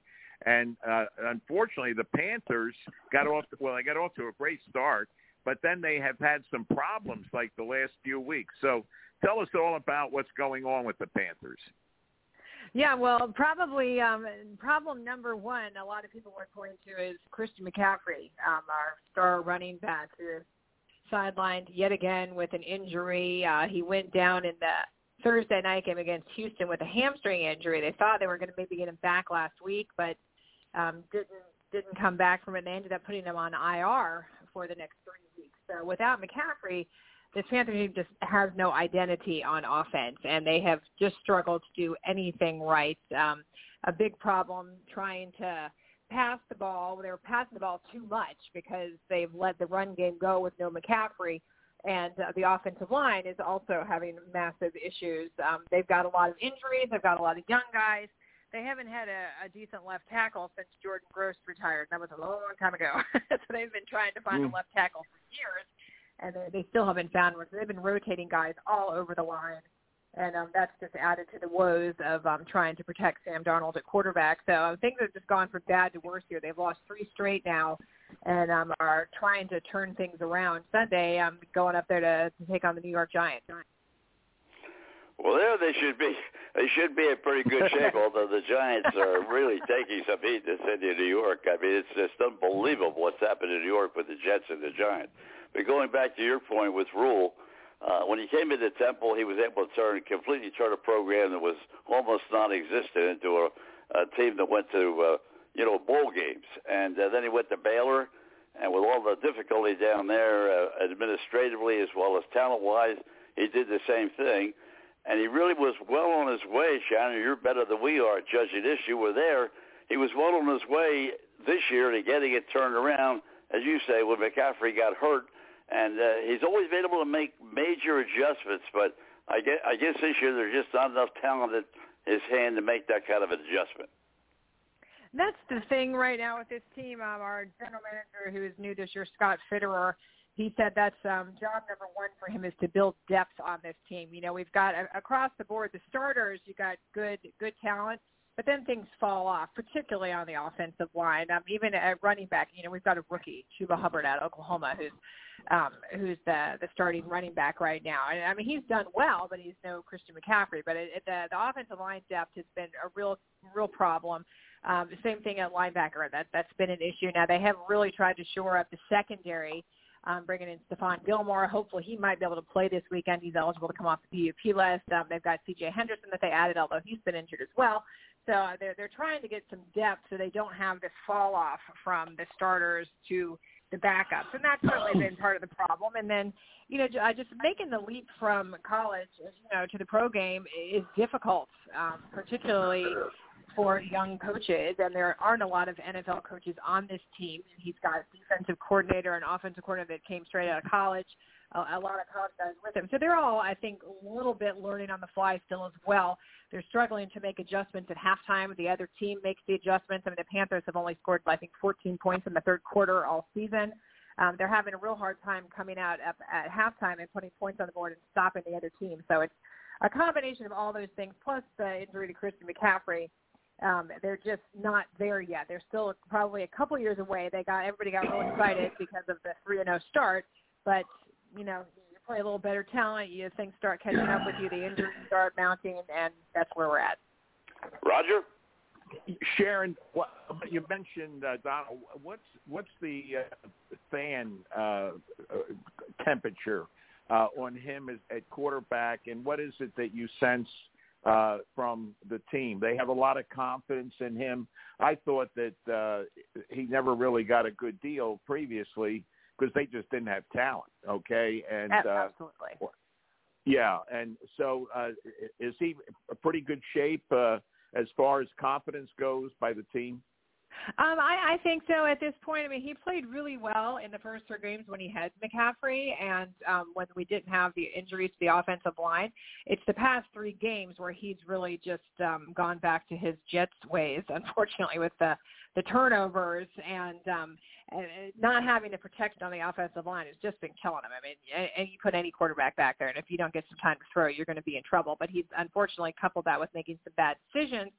And uh, unfortunately, the Panthers got off. Well, they got off to a great start, but then they have had some problems like the last few weeks. So, tell us all about what's going on with the Panthers. Yeah, well, probably um, problem number one a lot of people were pointing to is Christian McCaffrey, um, our star running back, who sidelined yet again with an injury. Uh, he went down in the Thursday night game against Houston with a hamstring injury. They thought they were going to maybe get him back last week, but um, didn't didn't come back from it. They ended up putting him on IR for the next three weeks. So without McCaffrey, this Panther team just has no identity on offense, and they have just struggled to do anything right. Um, a big problem trying to pass the ball. They were passing the ball too much because they've let the run game go with no McCaffrey, and uh, the offensive line is also having massive issues. Um, they've got a lot of injuries. They've got a lot of young guys. They haven't had a, a decent left tackle since Jordan Gross retired. That was a long time ago. *laughs* so they've been trying to find mm. a left tackle for years and they, they still haven't found one. So they've been rotating guys all over the line, and um, that's just added to the woes of um, trying to protect Sam Darnold at quarterback. So um, things have just gone from bad to worse here. They've lost three straight now, and um, are trying to turn things around. Sunday, I'm um, going up there to, to take on the New York Giants. Well, there they should be. They should be in pretty good shape. *laughs* although the Giants are really taking some heat in the city of New York. I mean, it's just unbelievable what's happened in New York with the Jets and the Giants. But going back to your point with Rhule, uh, when he came into Temple, he was able to turn completely turn a program that was almost non-existent into a, a team that went to uh, you know bowl games, and uh, then he went to Baylor, and with all the difficulty down there uh, administratively as well as talent-wise, he did the same thing, and he really was well on his way. Shannon, you're better than we are at judging this. You were there. He was well on his way this year to getting it turned around. As you say, when McCaffrey got hurt, and uh, he's always been able to make major adjustments. But I guess, I guess this year there's just not enough talent at his hand to make that kind of an adjustment. That's the thing right now with this team. Um, our general manager, who is new this year, Scott Fitterer, he said that's um, job number one for him is to build depth on this team. You know, we've got uh, across the board the starters. You got good good talent, but then things fall off, particularly on the offensive line. Um, even at running back, you know, we've got a rookie, Chuba Hubbard at Oklahoma, who's um, who's the the starting running back right now. And I mean, he's done well, but he's no Christian McCaffrey. But it, it, the the offensive line depth has been a real real problem. Um, the same thing at linebacker. That that's been an issue. Now they have really tried to shore up the secondary. Um, bringing in Stephon Gilmore. Hopefully he might be able to play this weekend. He's eligible to come off the PUP list. Um, they've got C.J. Henderson that they added, although he's been injured as well. So uh, they're they're trying to get some depth so they don't have this fall off from the starters to the backups, and that's certainly been part of the problem. And then, you know, just making the leap from college, you know, to the pro game is difficult, um, particularly for young coaches. And there aren't a lot of NFL coaches on this team. He's got defensive coordinator and offensive coordinator that came straight out of college a, lot of college guys with him. So they're all, I think, a little bit learning on the fly still as well. They're struggling to make adjustments at halftime. The other team makes the adjustments. I mean, the Panthers have only scored, I think, 14 points in the third quarter all season. Um, they're having a real hard time coming out at, at halftime and putting points on the board and stopping the other team. So it's a combination of all those things, plus the injury to Christian McCaffrey. Um, they're just not there yet. They're still probably a couple years away. They got everybody got real excited because of the three and zero start, but you know, you play a little better talent, you things start catching up with you, the injuries *sighs* start mounting, and that's where we're at. Roger. Sharon, what, you mentioned uh, Darnold. What's what's the uh, fan uh, uh, temperature uh, on him as, at quarterback, and what is it that you sense uh, from the team? They have a lot of confidence in him. I thought that uh, he never really got a good deal previously because they just didn't have talent. Okay, and absolutely. Uh, yeah, and so uh, is he a pretty good shape uh, as far as confidence goes by the team? Um, I, I think so at this point. I mean, he played really well in the first three games when he had McCaffrey and um, when we didn't have the injuries to the offensive line. It's the past three games where he's really just um, gone back to his Jets ways, *laughs* unfortunately, with the the turnovers and um, and not having the protection on the offensive line has just been killing him. I mean, and, and you put any quarterback back there, and if you don't get some time to throw, you're going to be in trouble. But he's unfortunately coupled that with making some bad decisions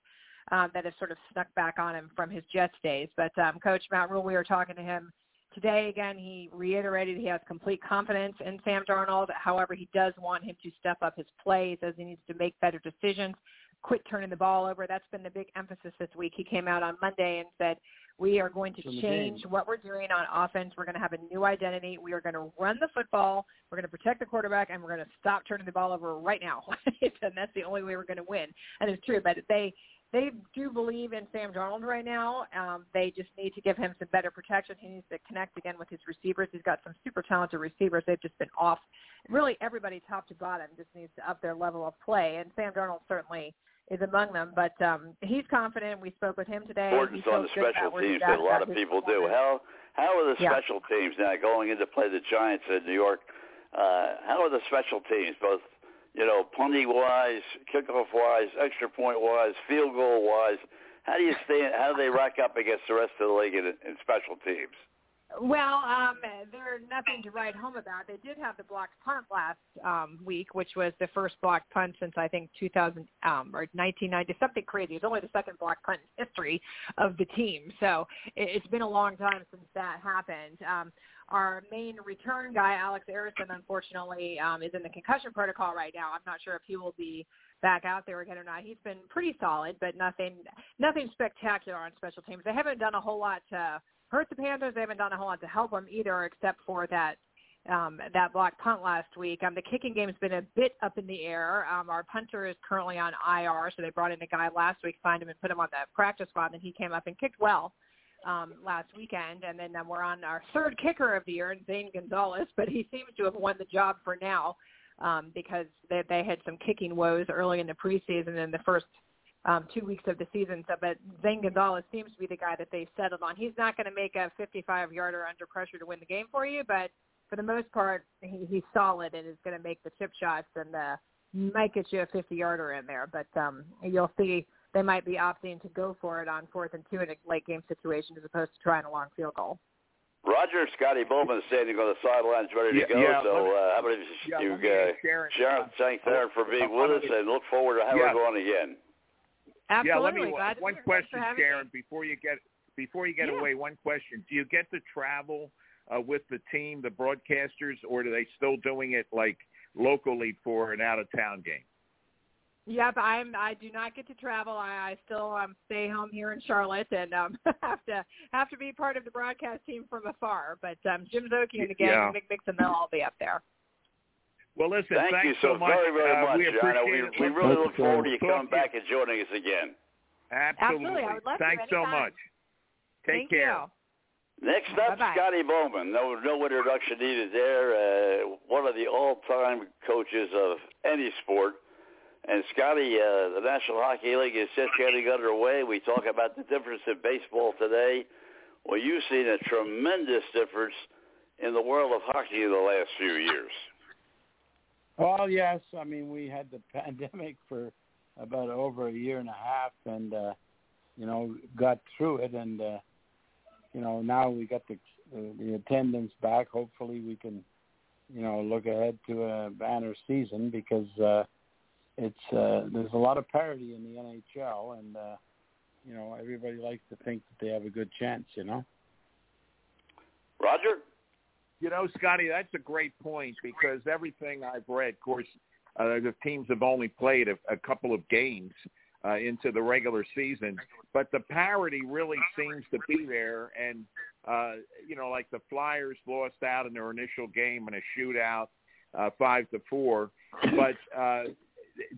um, that has sort of snuck back on him from his Jets days. But um, Coach Matt Rhule, we were talking to him today again. He reiterated he has complete confidence in Sam Darnold. However, he does want him to step up his play. He says he needs to make better decisions, quit turning the ball over. That's been the big emphasis this week. He came out on Monday and said, we are going to change what we're doing on offense. We're going to have a new identity. We are going to run the football. We're going to protect the quarterback, and we're going to stop turning the ball over right now. *laughs* and that's the only way we're going to win. And it's true, but they they do believe in Sam Darnold right now. Um, they just need to give him some better protection. He needs to connect again with his receivers. He's got some super talented receivers. They've just been off. Really, everybody top to bottom just needs to up their level of play, and Sam Darnold certainly is among them. But um, he's confident. We spoke with him today. Importance on the special teams that a lot of people do. How how are the special yeah. teams now going into play the Giants in New York? Uh, how are the special teams, both you know, punting wise, kickoff wise, extra point wise, field goal wise? How do you stand? How do they rack up against the rest of the league in, in special teams? Well, um, there's nothing to write home about. They did have the blocked punt last um, week, which was the first blocked punt since I think 2000 um, or 1990, something crazy. It's only the second blocked punt in history of the team, so it, it's been a long time since that happened. Um, our main return guy, Alex Erickson, unfortunately, um, is in the concussion protocol right now. I'm not sure if he will be back out there again or not. He's been pretty solid, but nothing nothing spectacular on special teams. They haven't done a whole lot to hurt the Panthers. They haven't done a whole lot to help them either, except for that um, that block punt last week. Um, the kicking game has been a bit up in the air. Um, our punter is currently on IR, so they brought in a guy last week, signed him, and put him on the practice squad, and he came up and kicked well um, last weekend, and then we're on our third kicker of the year, Zane Gonzalez, but he seems to have won the job for now um, because they, they had some kicking woes early in the preseason and the first um, two weeks of the season. So, but Zane Gonzalez seems to be the guy that they settled on. He's not going to make a 55-yarder under pressure to win the game for you, but for the most part, he, he's solid and is going to make the chip shots and uh, might get you a 50-yarder in there. But um, you'll see they might be opting to go for it on fourth and two in a late game situation as opposed to trying a long field goal. Roger Scotty Bowman is standing on the sidelines ready to yeah, go. Yeah, so me, uh, how about yeah, you, uh, Sharon, Sharon, thanks Aaron for being with us and look forward to having yeah. you on again. Absolutely. Yeah, let me one question, Sharon, me. before you get before you get yeah. away. One question: Do you get to travel uh, with the team, the broadcasters, or are they still doing it like locally for an out of town game? Yep, I'm. I do not get to travel. I, I still um, stay home here in Charlotte and um, *laughs* have to have to be part of the broadcast team from afar. But um, Jim Szoke and the gang, yeah. Mick Mixon, they'll all be up there. Well, listen, thank thanks you so, so much. very, very uh, much, we Jana. We, we really look forward to you coming back and joining us again. Absolutely. Absolutely. I would love Thanks to so much. Take Thank care. You. Next up, Bye-bye. Scotty Bowman. No, no introduction needed there. Uh, one of the all-time coaches of any sport. And Scotty, uh, the National Hockey League is just getting underway. We talk about the difference in baseball today. Well, you've seen a tremendous difference in the world of hockey in the last few years. Well, yes. I mean, we had the *laughs* pandemic for about over a year and a half, and uh, you know, got through it, and uh, you know, now we got the the attendance back. Hopefully, we can, you know, look ahead to a banner season because uh, it's uh, there's a lot of parity in the NHL, and uh, you know, everybody likes to think that they have a good chance. You know. Roger. You know, Scotty, that's a great point because everything I've read, of course, uh, the teams have only played a, a couple of games uh, into the regular season, but the parity really seems to be there. And uh, you know, like the Flyers lost out in their initial game in a shootout, uh, five to four. But uh,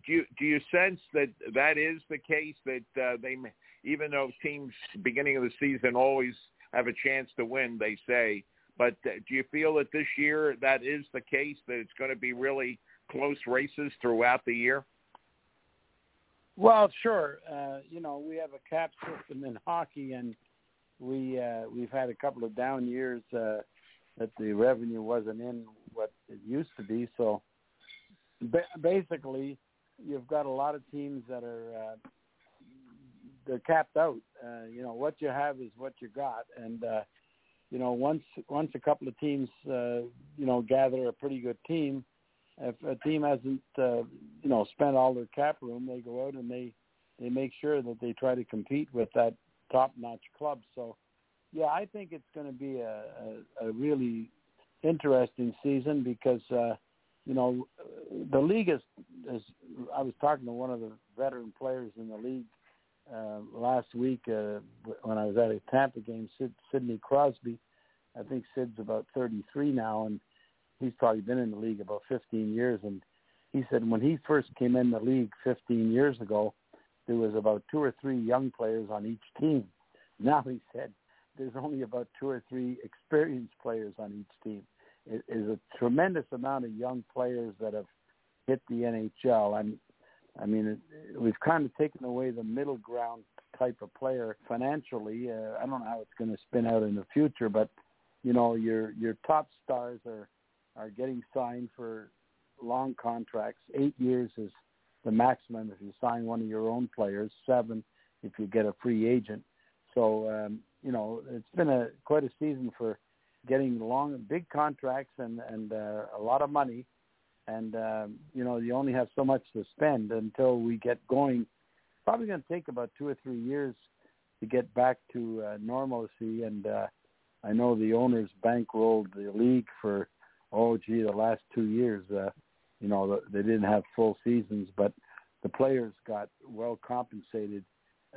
do you do you sense that that is the case that uh, they, even though teams beginning of the season always have a chance to win, they say. But uh, do you feel that this year that is the case? That it's going to be really close races throughout the year? Well, sure. Uh, you know, we have a cap system in hockey, and we uh, we've had a couple of down years uh, that the revenue wasn't in what it used to be. So ba- basically, you've got a lot of teams that are uh, they're capped out. Uh, you know, what you have is what you got, and uh, you know, once once a couple of teams uh, you know gather a pretty good team if a team hasn't uh, you know spent all their cap room, they go out and they they make sure that they try to compete with that top-notch club. So, yeah, I think it's going to be a, a, a really interesting season because uh, you know the league is, is. I was talking to one of the veteran players in the league uh, last week uh, when I was at a Tampa game. Sid, Sidney Crosby, I think Sid's about 33 now, and he's probably been in the league about 15 years. And he said when he first came in the league 15 years ago, there was about two or three young players on each team. *laughs* Now he said there's only about two or three experienced players on each team. Is a tremendous amount of young players that have hit the NHL. I'm, I mean, it, we've kind of taken away the middle ground type of player financially. Uh, I don't know how it's going to spin out in the future, but you know, your your top stars are are getting signed for long contracts. Eight years is the maximum if you sign one of your own players. Seven if you get a free agent. So um, you know it's been a quite a season for getting long, big contracts and and uh, a lot of money. And um, you know you only have so much to spend until we get going. Probably going to take about two or three years to get back to uh, normalcy. And uh, I know the owners bankrolled the league for oh gee the last two years. Uh, you know they didn't have full seasons, but the players got well compensated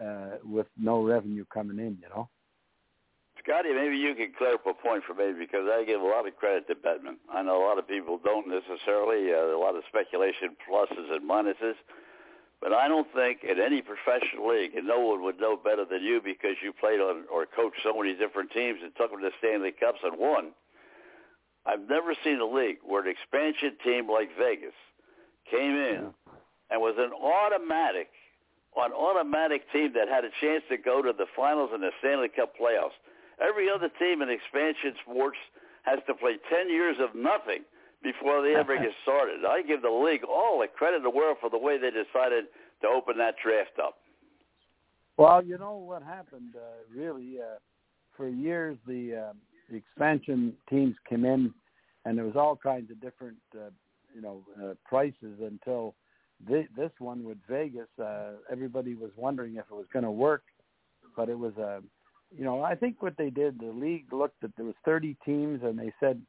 uh, with no revenue coming in. You know. Scotty, maybe you can clear up a point for me because I give a lot of credit to Bettman. I know a lot of people don't necessarily. Uh, a lot of speculation, pluses and minuses. But I don't think in any professional league, and no one would know better than you because you played on or coached so many different teams and took them to Stanley Cups and won. I've never seen a league where an expansion team like Vegas came in and was an automatic, an automatic team that had a chance to go to the finals in the Stanley Cup playoffs. Every other team in expansion sports has to play 10 years of nothing before they ever get *laughs* started. I give the league all the credit in the world for the way they decided to open that draft up. Well, you know what happened, uh, really, uh, for years the, uh, the expansion teams came in and there was all kinds of different, uh, you know, uh, prices until th- this one with Vegas, uh, everybody was wondering if it was going to work, but it was a, uh, you know, I think what they did, the league looked at there was 30 teams, and they said,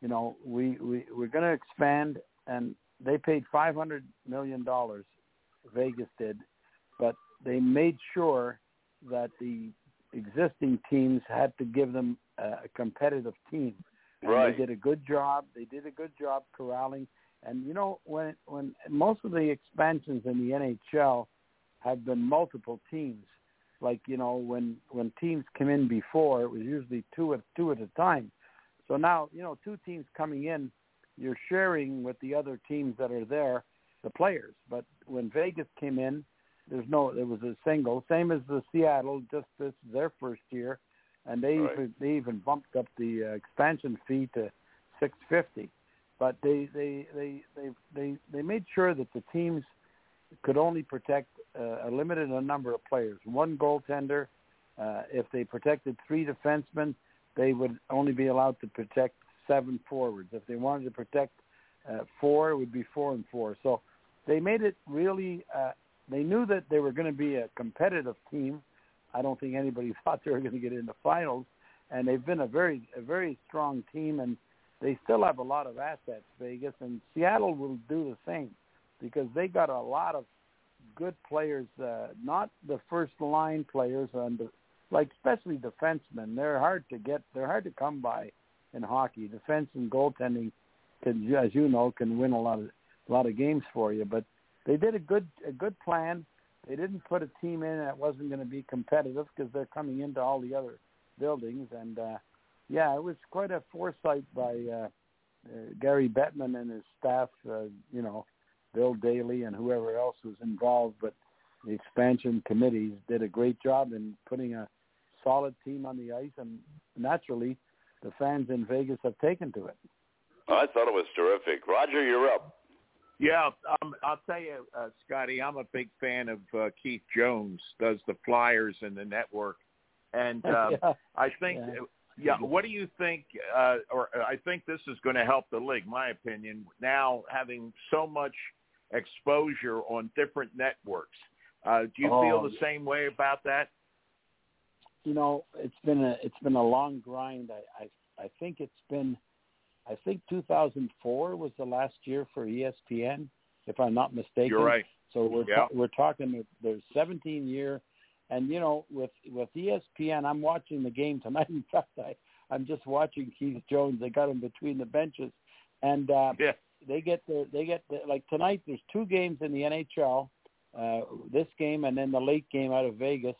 you know, we we we're going to expand, and they paid 500 million dollars. Vegas did, but they made sure that the existing teams had to give them a competitive team. And right. They did a good job. They did a good job corralling. And you know, when when most of the expansions in the NHL have been multiple teams, like you know when when teams come in before it was usually two at two at a time. So now you know two teams coming in you're sharing with the other teams that are there the players. But when vegas came in there's no there was a single. Same as the seattle just this their first year. And they right. even they even bumped up the uh, expansion fee to 650 but they they they they they they made sure that the teams could only protect uh, a limited number of players, one goaltender. Uh, if they protected three defensemen, they would only be allowed to protect seven forwards. If they wanted to protect uh, four, it would be four and four. So they made it really. Uh, they knew that they were going to be a competitive team. I don't think anybody *laughs* thought they were going to get in the finals, and they've been a very a very strong team, and they still have a lot of assets. Vegas and Seattle will do the same because they got a lot of good players, uh, not the first line players, and the, like especially defensemen. They're hard to get. They're hard to come by in hockey. Defense and goaltending, can, as you know, can win a lot of a lot of games for you. But they did a good a good plan. They didn't put a team in that wasn't going to be competitive because they're coming into all the other buildings. And uh, yeah, it was quite a foresight by uh, uh, Gary Bettman and his staff. Uh, you know, Bill Daly and whoever else was involved, but the expansion committees did a great job in putting a solid team on the ice, and naturally, the fans in Vegas have taken to it. I thought it was terrific. Roger, you're up. Yeah, um, I'll tell you, uh, Scotty, I'm a big fan of uh, Keith Jones. Does the Flyers and the network, and uh, *laughs* yeah. I think Yeah. yeah. What do you think? Uh, or I think this is going to help the league. My opinion. Now having so much exposure on different networks, Uh, do you oh, feel the same way about that? You know, it's been a it's been a long grind. I I, I think it's been I think 2004 was the last year for ESPN, if I'm not mistaken. You're right. So we're yeah. we're talking there's 17 year, and you know with with ESPN, I'm watching the game tonight. *laughs* In fact, I I'm just watching Keith Jones. They got him between the benches, and uh, yeah. They get the they get the, like tonight. There's two games in the NHL. Uh, this game and then the late game out of Vegas,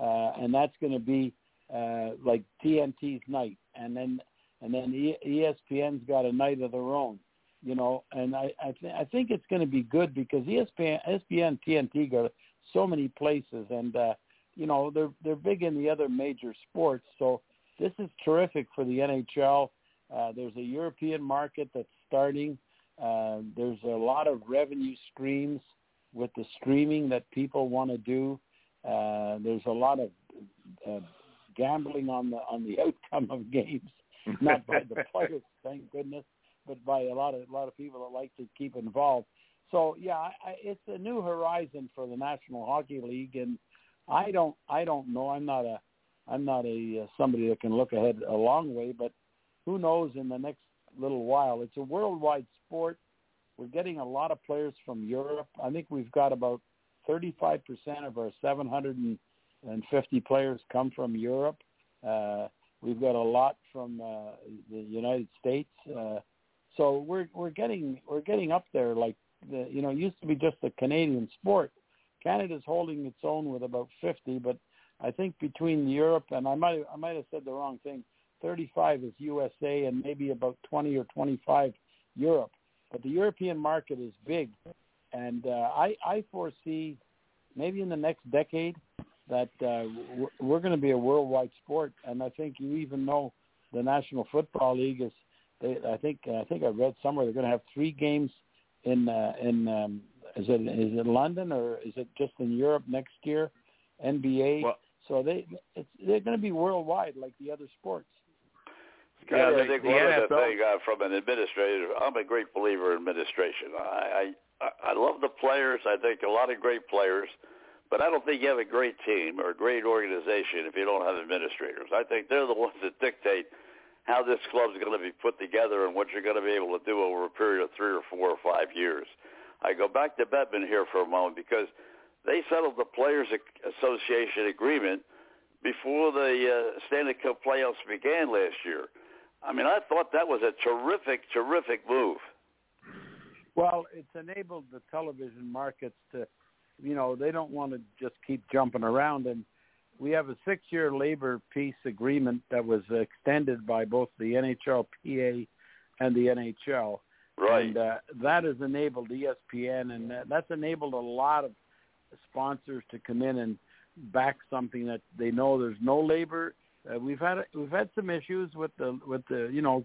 uh, and that's going to be uh, like TNT's night, and then and then ESPN's got a night of their own, you know. And I I, th- I think it's going to be good because ESPN, ESPN, TNT got so many places, and uh, you know they're they're big in the other major sports. So this is terrific for the NHL. Uh, there's a European market that's starting. Uh, there's a lot of revenue streams with the streaming that people want to do. Uh, there's a lot of uh, gambling on the on the *laughs* outcome of games not by the *laughs* players, thank goodness, but by a lot of a lot of people that like to keep involved. So yeah, I, it's a new horizon for the National Hockey League, and I don't I don't know. I'm not a I'm not a uh, somebody that can look ahead a long way, but who knows in the next little while? It's a worldwide sport. We're getting a lot of players from Europe. I think we've got about 35% of our 750 players come from Europe. Uh, We've got a lot from uh, the United States, uh, so we're we're getting we're getting up there. Like the you know it used to be just a Canadian sport. Canada's holding its own with about 50, but I think between Europe and I might I might have said the wrong thing. 35 is USA and maybe about 20 or 25 Europe. But the European market is big, and uh, I I foresee maybe in the next decade that uh, we're going to be a worldwide sport, and I think you even know the National Football League is. They, I think I think I read somewhere they're going to have three games in uh, in um, is it is it London or is it just in Europe next year? NBA. Well, so they it's they're going to be worldwide like the other sports. Yeah, the, I think the one NFL, of the things uh, from an administrator, I'm a great believer in administration. I, I I love the players. I think a lot of great players. But I don't think you have a great team or a great organization if you don't have administrators. I think they're the ones that dictate how this club is going to be put together and what you're going to be able to do over a period of three or four or five years. I go back to Bettman here for a moment because they settled the Players Association agreement before the uh, Stanley Cup playoffs began last year. I mean, I thought that was a terrific, terrific move. Well, it's enabled the television markets to you know they don't want to just keep jumping around and we have a six year labor peace agreement that was extended by both the NHLPA and the NHL. Right. And uh, that has enabled ESPN, and that's enabled a lot of sponsors to come in and back something that they know there's no labor. Uh, we've had we've had some issues with the with the you know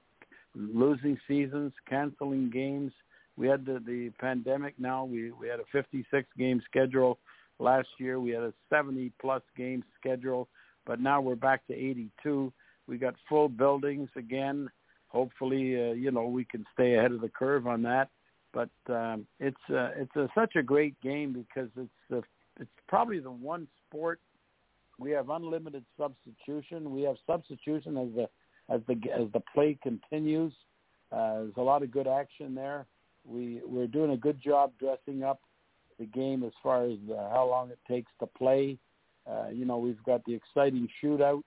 losing seasons, canceling games, we had the, the pandemic now. We, we had a 56 game schedule last year. We had a 70 plus game schedule, but now we're back to 82. We got full buildings again. Hopefully, uh, you know, we can stay ahead of the curve on that. But um, it's uh, it's a, such a great game because it's the, it's probably the one sport we have unlimited substitution. We have substitution as the as the as the play continues. Uh, there's a lot of good action there we we're doing a good job dressing up the game as far as uh, how long it takes to play. Uh, you know, we've got the exciting shootout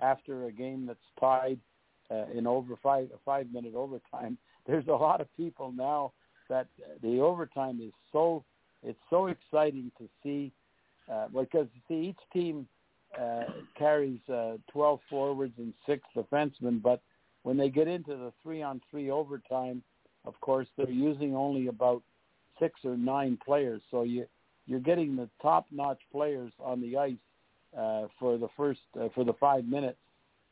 after a game that's tied uh, in over five a five minute overtime. *laughs* There's a lot of people now that the overtime is so it's so exciting to see uh, because you see each team uh, carries uh, 12 forwards and six defensemen, but when they get into the three on three overtime of course, they're using only about six or nine players, so you you're getting the top-notch players on the ice uh, for the first uh, for the five minutes.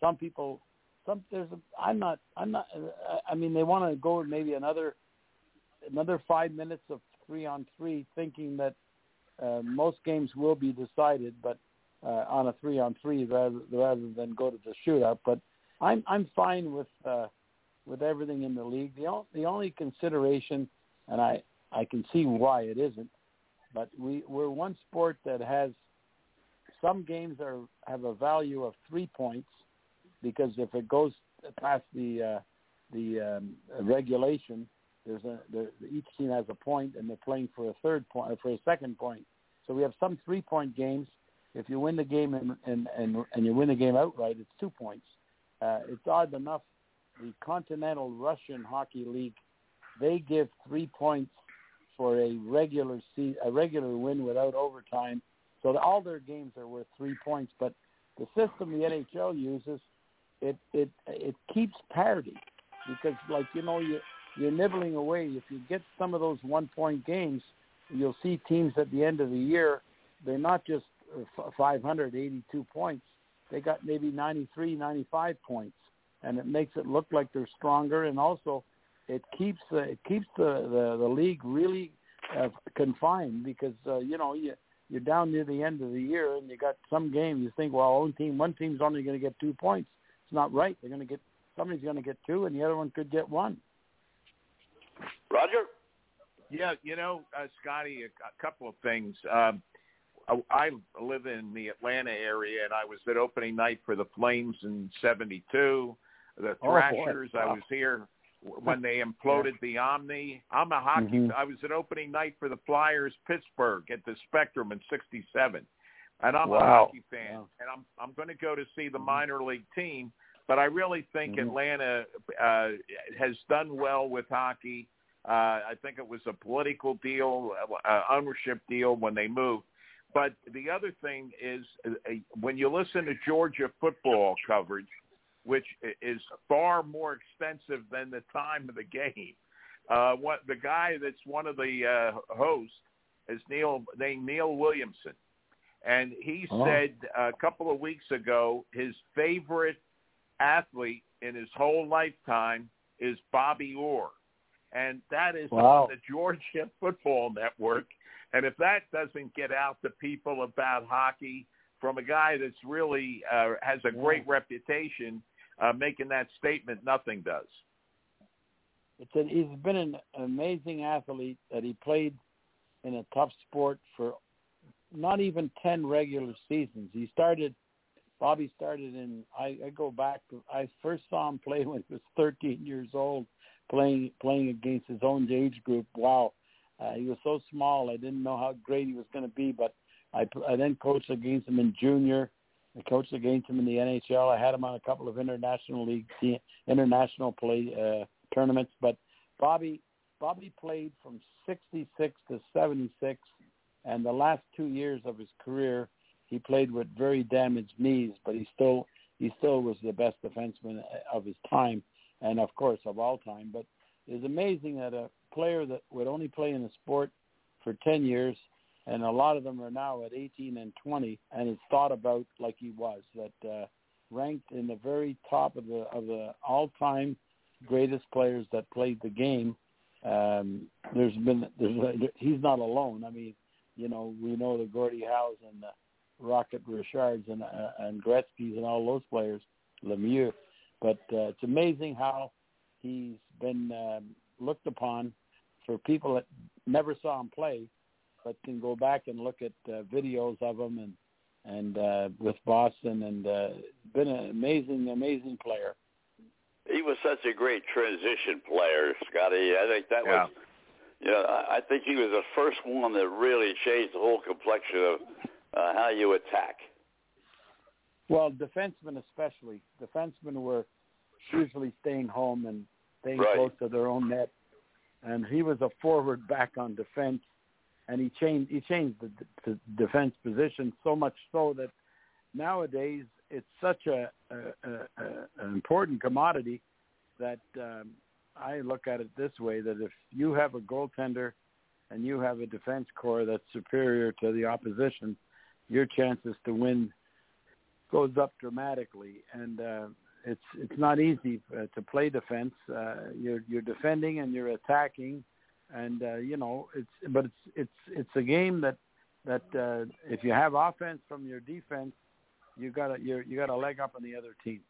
Some people, some there's a, I'm not I'm not uh, I mean they want to go maybe another another five minutes of three on three, thinking that uh, most games will be decided, but uh, on a three on three rather rather than go to the shootout. But I'm I'm fine with. Uh, with everything in the league. The, the only consideration, and I, I can see why it isn't, but we we're one sport that has some games are have a value of three points because if it goes past the uh, the um, regulation, there's a there, each team has a point and they're playing for a third point for a second point. So we have some three point games. If you win the game and and and, and you win the game outright, it's two points. Uh, it's odd enough. The Continental Russian Hockey League, they give three points for a regular se- a regular win without overtime. So all their games are worth three points. But the system the NHL uses, it it it keeps parity because like you know you you're nibbling away. If you get some of those one point games, you'll see teams at the end of the year. They're not just 582 points. They got maybe 93, 95 points, and it makes it look like they're stronger. And also, it keeps uh, it keeps the, the the league really uh, confined because uh, you know you you're down near the end of the year and you got some game you think well one team one team's only going to get two points. It's not right. They're going to get somebody's going to get two and the other one could get one. Roger. Yeah, you know, uh, Scotty, a, a couple of things. Um, I, live in the Atlanta area, and I was at opening night for the Flames in '72. The Thrashers. Oh, wow. I was here when they *laughs* imploded the Omni. I'm a hockey. Mhm. I was at opening night for the Flyers Pittsburgh at the Spectrum in '67, and I'm a hockey fan. Wow. And I'm I'm going to go to see the minor league team, but I really think Mhm. Atlanta uh, has done well with hockey. Uh, I think it was a political deal, uh, ownership deal when they moved. But the other thing is uh, uh, when you listen to Georgia football coverage, which is far more extensive than the time of the game. Uh, what the guy that's one of the uh, hosts is Neil named Neil Williamson, and he Oh. said a couple of weeks ago his favorite athlete in his whole lifetime is Bobby Orr, and that is Wow. on the Georgia *laughs* Football Network. And if that doesn't get out to people about hockey from a guy that's really uh, has a great reputation, uh, making that statement, nothing does. It's a, he's been an amazing athlete that he played in a tough sport for not even ten regular seasons. He started. Bobby started in. I, I go back. To, I first saw him play *laughs* when he was 13 years old, playing playing against his own age group. Wow, uh, he was so small. I didn't know how great he was going to be. But I, I then coached against him in junior. I coached against him in the NHL. I had him on a couple of international league, te- international play uh, tournaments. But Bobby, Bobby played from '66 to '76, and the last two years of his career, he played with very damaged knees. But he still, he still was the best defenseman of his time, and of course of all time. But it's amazing that a player that would only play in the sport for 10 years and a lot of them are now at 18 and 20 and is thought about like he was that uh, ranked in the very top of the of the all-time greatest players that played the game. Um there's been there's he's not alone. I mean you know we know the Gordie Howes and the Rocket Richards and uh, and Gretzky's and all those players Lemieux. But uh, it's amazing how he's been um, looked upon for people that never saw him play but can go back and look at uh, videos of him and and uh, with Boston and uh, been an amazing amazing player. He was such a great transition player, Scotty. I think that Yeah. was, you know, I I think he was the first one that really changed the whole complexion of uh, how you attack. Well, defensemen especially. Defensemen were usually staying home and staying Right. close to their own net, and he was a forward back on defense, and he changed he changed the, the defense position so much so that nowadays it's such a, a, a, a an important commodity that um, I look at it this way: that if you have a goaltender and you have a defense core that's superior to the opposition, your chances to win goes up dramatically, and uh, it's it's not easy uh, to play defense. Uh, you're you're defending and you're attacking, and uh, you know it's but it's it's it's a game that that uh, if you have offense from your defense, you got a you you got a leg up on the other team.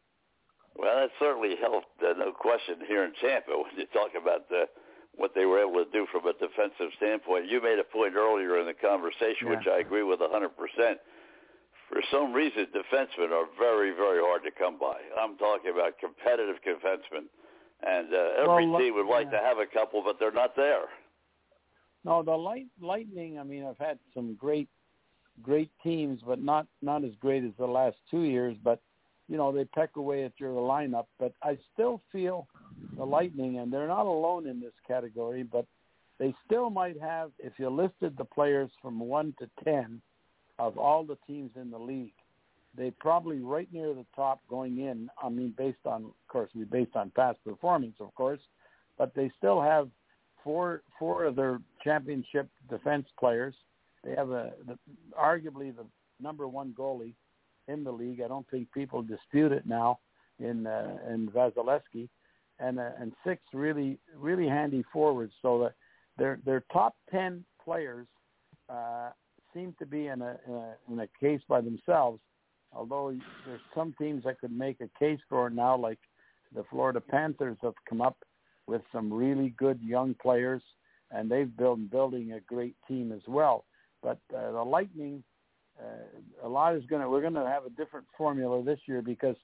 Well, that certainly helped, uh, no question, here in Tampa *laughs* when you talk about the what they were able to do from a defensive standpoint. You made a point earlier in the conversation, Yeah. which I agree with 100%. For some reason, defensemen are very, very hard to come by. I'm talking about competitive defensemen. And uh, every Well, team would like yeah. to have a couple, but they're not there. No, the light lightning. I mean, I've had some great, great teams, but not not as great as the last two years. But you know, they peck away at your lineup. But I still feel the lightning, and they're not alone in this category. But they still might have, if you listed the players from one to ten of all the teams in the league, they probably right near the top going in. I mean, based on, of course, we based on past performance, of course, but they still have four four of their championship defense players. They have a the, arguably the number one goalie in the league. I don't think people dispute it now in uh, in Vasilevskiy, and uh, and six really really handy forwards. So that their their top ten players uh, seem to be in a, in a in a case by themselves. Although there's some teams that could make a case for it now, like the Florida Panthers have come up with some really good young players, and they've built building a great team as well. But uh, the Lightning, uh, a lot is going to we're going to have a different formula this year because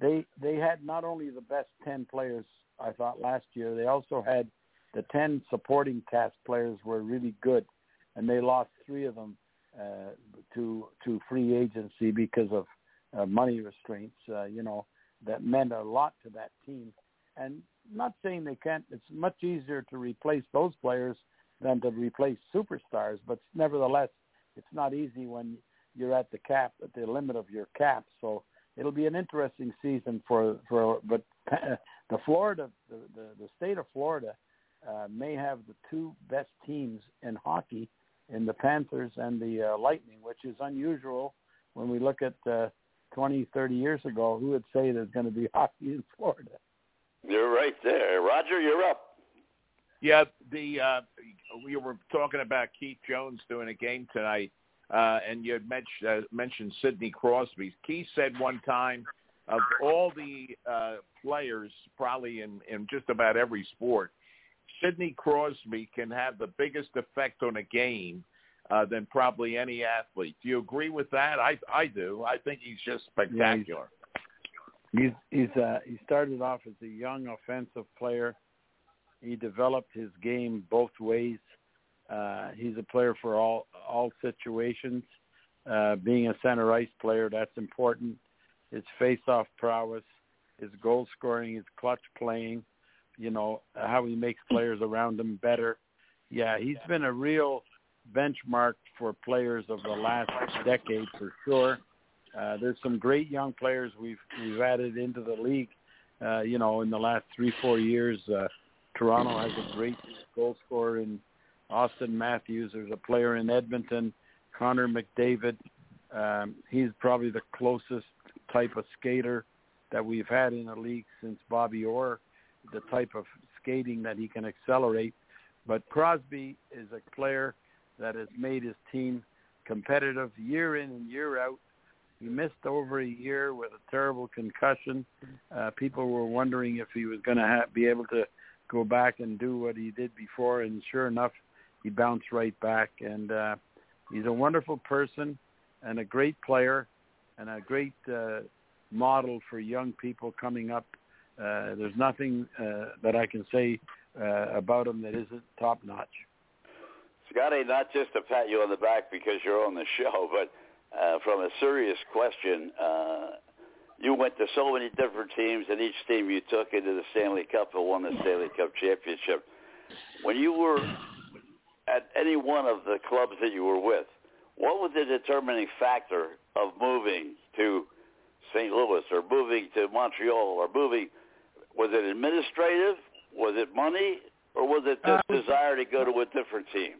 they they had not only the best ten players I thought last year, they also had the ten supporting cast players were really good, and they lost three of them uh, to to free agency because of uh, money restraints. Uh, you know that meant a lot to that team, and not saying they can't. It's much easier to replace those players than to replace superstars, but nevertheless, it's not easy when you're at the cap, at the limit of your cap. So it'll be an interesting season for for. But *laughs* the Florida, the the, the state of Florida, uh, may have the two best teams in hockey in the Panthers and the uh, Lightning, which is unusual when we look at uh, 20, 30 years ago. Who would say there's going to be *laughs* hockey in Florida? You're right there. Roger, you're up. Yeah, the uh, we were talking about Keith Jones doing a game tonight, uh, and you had mentioned, uh, mentioned Sidney Crosby. Keith said one time of all the uh, players, probably in, in just about every sport, Sidney Crosby can have the biggest effect on a game uh, than probably any athlete. Do you agree with that? I I do. I think he's just spectacular. He's he's uh, he started off as a young offensive player. He developed his game both ways. Uh, he's a player for all all situations. Uh, being a center ice player, that's important. His face-off prowess, his goal scoring, his clutch playing, you know how he makes players around him better. Yeah, he's been a real benchmark for players of the last decade for sure. Uh, there's some great young players we've we've added into the league. Uh, you know, in the last three four years, uh, Toronto has a great goal scorer in Auston Matthews. There's a player in Edmonton, Connor McDavid. Um, he's probably the closest type of skater that we've had in the league since Bobby Orr. The type of skating that he can accelerate. But Crosby is a player that has made his team competitive year in and year out. He missed over a year with a terrible concussion. Uh, people were wondering if he was going to ha- be able to go back and do what he did before, and sure enough, he bounced right back. And uh, he's a wonderful person and a great player and a great uh, model for young people coming up. Uh, there's nothing uh, that I can say uh, about him that isn't top notch. Scotty, not just to pat you on the back because you're on the show, *laughs* but uh, from a serious question, uh, you went to so many different teams, and each team you took into the Stanley Cup and won the Stanley Cup championship. When you were at any one of the clubs that you were with, what was the determining factor of moving to St. Louis or moving to Montreal or moving? Was it administrative? Was it money? Or was it just Uh, desire to go to a different team?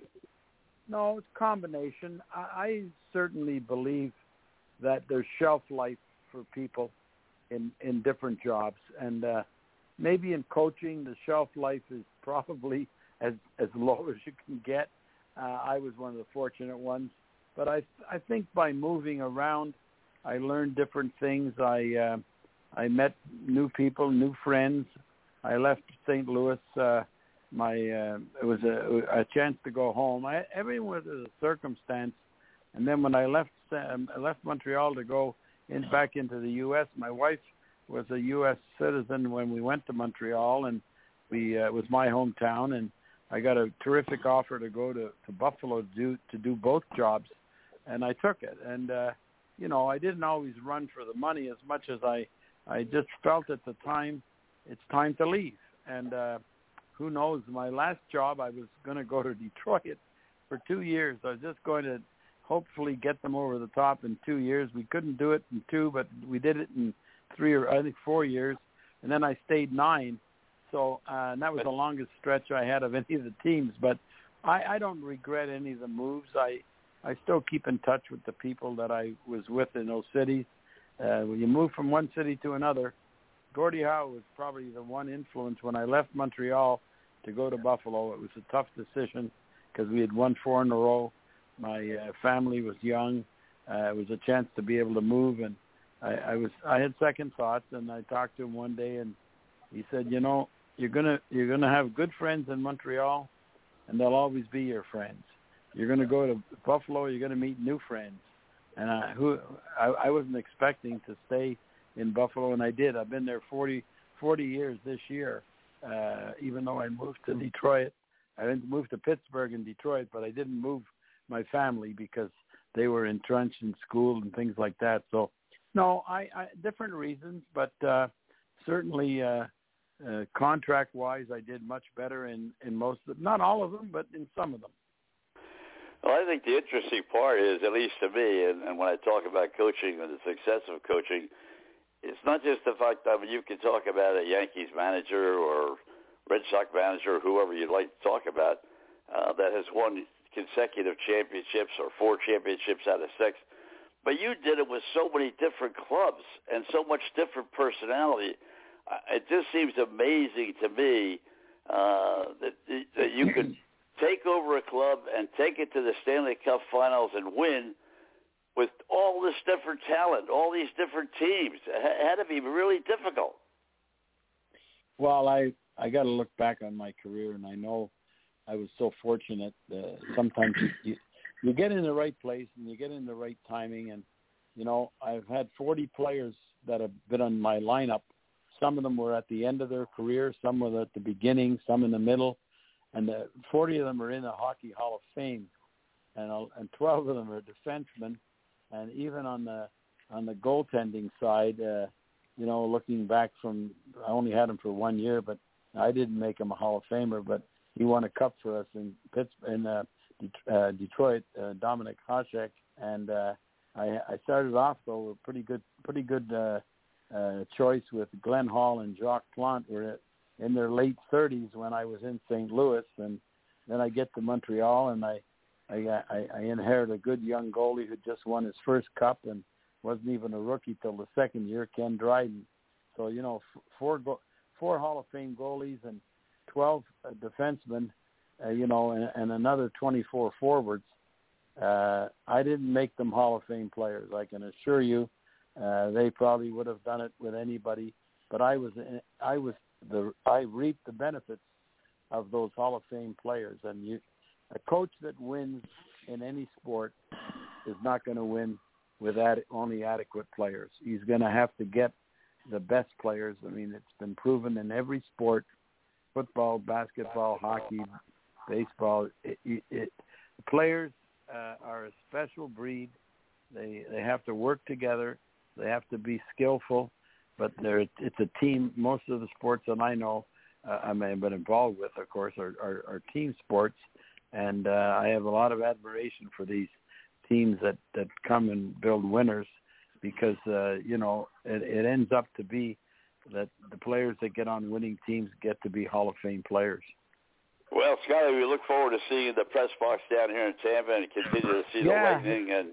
No, it's a combination. I, I certainly believe that there's shelf life for people in in different jobs, and uh, maybe in coaching, the shelf life is *laughs* probably as as low as you can get. Uh, I was one of the fortunate ones, but I I think by moving around, I learned different things. I uh, I met new people, new friends. I left St. Louis. Uh, my uh, it was a, a chance to go home. I, everything was a circumstance, and then when I left um, left Montreal to go in back into the U.S., my wife was a U.S. citizen when we went to Montreal, and we uh, it was my hometown, and I got a terrific offer to go to, to Buffalo to do to do both jobs, and I took it. And uh, you know, I didn't always run for the money as much as I I just felt at the time it's time to leave. And uh, who knows? My last job, I was going to go to *laughs* Detroit for two years. I was just going to hopefully get them over the top in two years. We couldn't do it in two, but we did it in three or I think four years, and then I stayed nine. So uh, and that was the longest stretch I had of any of the teams. But I, I don't regret any of the moves. I I still keep in touch with the people that I was with in those cities. Uh, when you move from one city to another, Gordie Howe was probably the one influence when I left Montreal to go to Buffalo. It was a tough decision because we had won four in a row. My uh, family was young. Uh, it was a chance to be able to move, and I, I was I had second thoughts. And I talked to him one day, and he said, "You know, you're gonna you're gonna have good friends in Montreal, and they'll always be your friends. You're gonna go to Buffalo. You're gonna meet new friends." And I, who I, I wasn't expecting to stay in Buffalo, and I did. I've been there 40, 40 years this year, uh, even though I moved to Detroit. I didn't move to Pittsburgh and Detroit, but I didn't move my family because they were entrenched in school and things like that. So, no, I, I different reasons, but uh, certainly uh, uh, contract-wise, I did much better in in most of. Not all of them, but in some of them. Well, I think the interesting part is, at least to me, and, and when I talk about coaching and the success of coaching, it's not just the fact that I mean, you can talk about a Yankees manager or Red Sox manager, whoever you'd like to talk about, uh, that has won consecutive championships or four championships out of six. But you did it with so many different clubs and so much different personality. It just seems amazing to me uh, that that you could *clears throat* take over a club and take it to the Stanley Cup Finals and win with all this different talent, all these different teams. It had to be really difficult. Well, I I got to look back on my career, and I know I was so fortunate. Uh, sometimes you, you get in the right place and you get in the right timing, and you know I've had 40 players that have been on my lineup. Some of them were at the end of their career, some were at the beginning, some in the middle, and the 40 of them are in the Hockey Hall of Fame, and and 12 of them are defensemen. And even on the on the goaltending side, uh, you know, looking back from I only had him for one year, but I didn't make him a Hall of Famer, but he won a cup for us in Pittsburgh, in uh, uh, Detroit, uh, Dominik Hasek, and uh, I, I started off though with pretty good, pretty good uh, uh, choice with Glenn Hall and Jacques Plante were in their late 30s when I was in St. Louis, and then I get to Montreal and I I, I, I inherited a good young goalie who just won his first cup and wasn't even a rookie till the second year, Ken Dryden. So you know, four four Hall of Fame goalies and twelve uh, defensemen, uh, you know, and, and another twenty-four forwards. Uh, I didn't make them Hall of Fame players. I can assure you, uh, they probably would have done it with anybody. But I was I was the I reaped the benefits of those Hall of Fame players, and you a coach that wins in any sport is not going to win with ad- only adequate players. He's going to have to get the best players. I mean, it's been proven in every sport: football, basketball, hockey, baseball. It, it, it, players uh, are a special breed. They they have to work together. They have to be skillful, but they're it's a team. Most of the sports that I know, uh, I may have been involved with, of course, are, are, are team sports and uh, I have a lot of admiration for these teams that that come and build winners because uh, you know it, it ends up to be that the players that get on winning teams get to be Hall of Fame players. Well, Scotty, we look forward to seeing the press box down here in Tampa and continue to see the. Lightning. And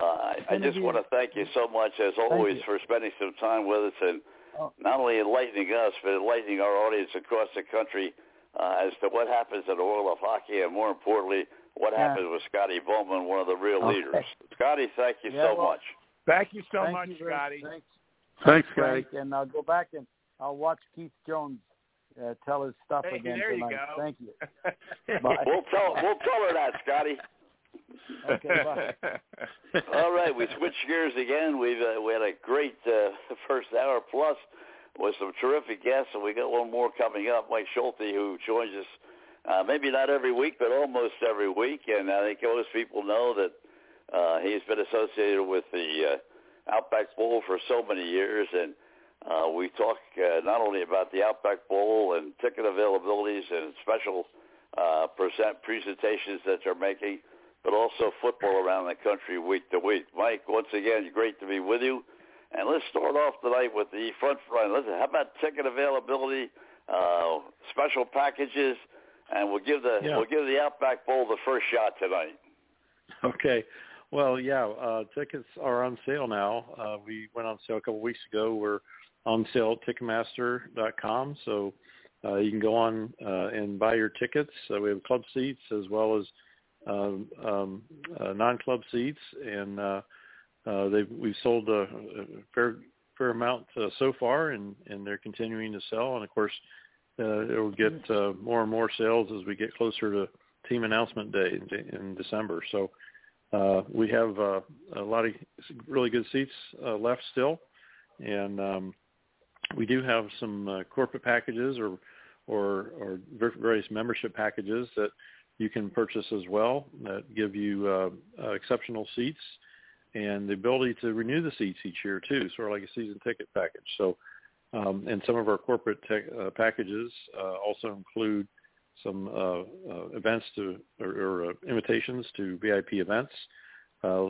uh, I just want to thank you so much, as always, for spending some time with us and oh. not only enlightening us, but enlightening our audience across the country uh, as to what happens in the world of hockey, and more importantly, what yeah. happens with Scotty Bowman, one of the real okay. leaders. Scotty, thank you yeah, so well, much. Thank you so thank much, you Scotty. Thanks. Thanks, Scotty. And I'll go back and I'll watch Keith Jones uh, tell his stuff hey, again there tonight. You go. Thank you. *laughs* we'll tell we'll tell her that, Scotty. Okay. *laughs* All right, we switch gears again. We've uh, we had a great uh, *laughs* first hour plus with some terrific guests, and we got one more coming up. Mike Schulte, who joins us uh, maybe not every week, but almost every week, and I think most people know that uh, he's been associated with the uh, Outback Bowl for so many years, and uh, we talk uh, not only about the Outback Bowl and ticket availabilities and special uh, present presentations that they're making, but also football around the country week to week. Mike, once again, great to be with you. And let's start off tonight with the front front. Listen, how about ticket availability, uh, special packages, and we'll give the Yeah. we'll give the Outback Bowl the first shot tonight. Okay. Well, yeah, uh, tickets are on sale now. Uh, we went on sale a couple weeks ago. We're on sale at Ticketmaster.com, so uh, you can go on uh, and buy your tickets. Uh, we have club seats as well as um, um, uh, non-club seats, and uh, uh, they've, we've sold a, a fair fair amount uh, so far, and, and they're continuing to sell. And of course, uh, it will get uh, more and more sales as we get closer to team announcement day in, in December. So uh, we have uh, a lot of really good seats uh, left still, and um, we do have some uh, corporate packages or, or or various membership packages that you can purchase as well that give you uh, uh, exceptional seats and the ability to renew the seats each year too, sort of like a season ticket package. So, um, and some of our corporate tech, uh, packages uh, also include some uh, uh, events to or, or invitations to VIP events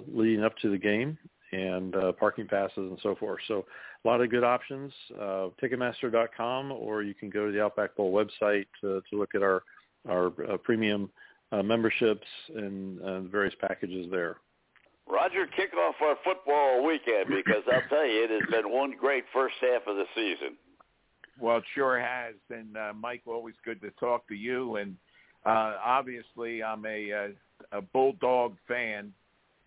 leading up to the game and parking passes and so forth. So a lot of good options. Ticketmaster.com, or you can go to the Outback Bowl website to, to look at our our uh, premium uh, memberships and uh, various packages there. Roger, kick off our football weekend because I'll tell you, it has been one great first half of the season. Well, it sure has. And uh, Mike, always good to talk to you. And uh, obviously, I'm a, a a Bulldog fan,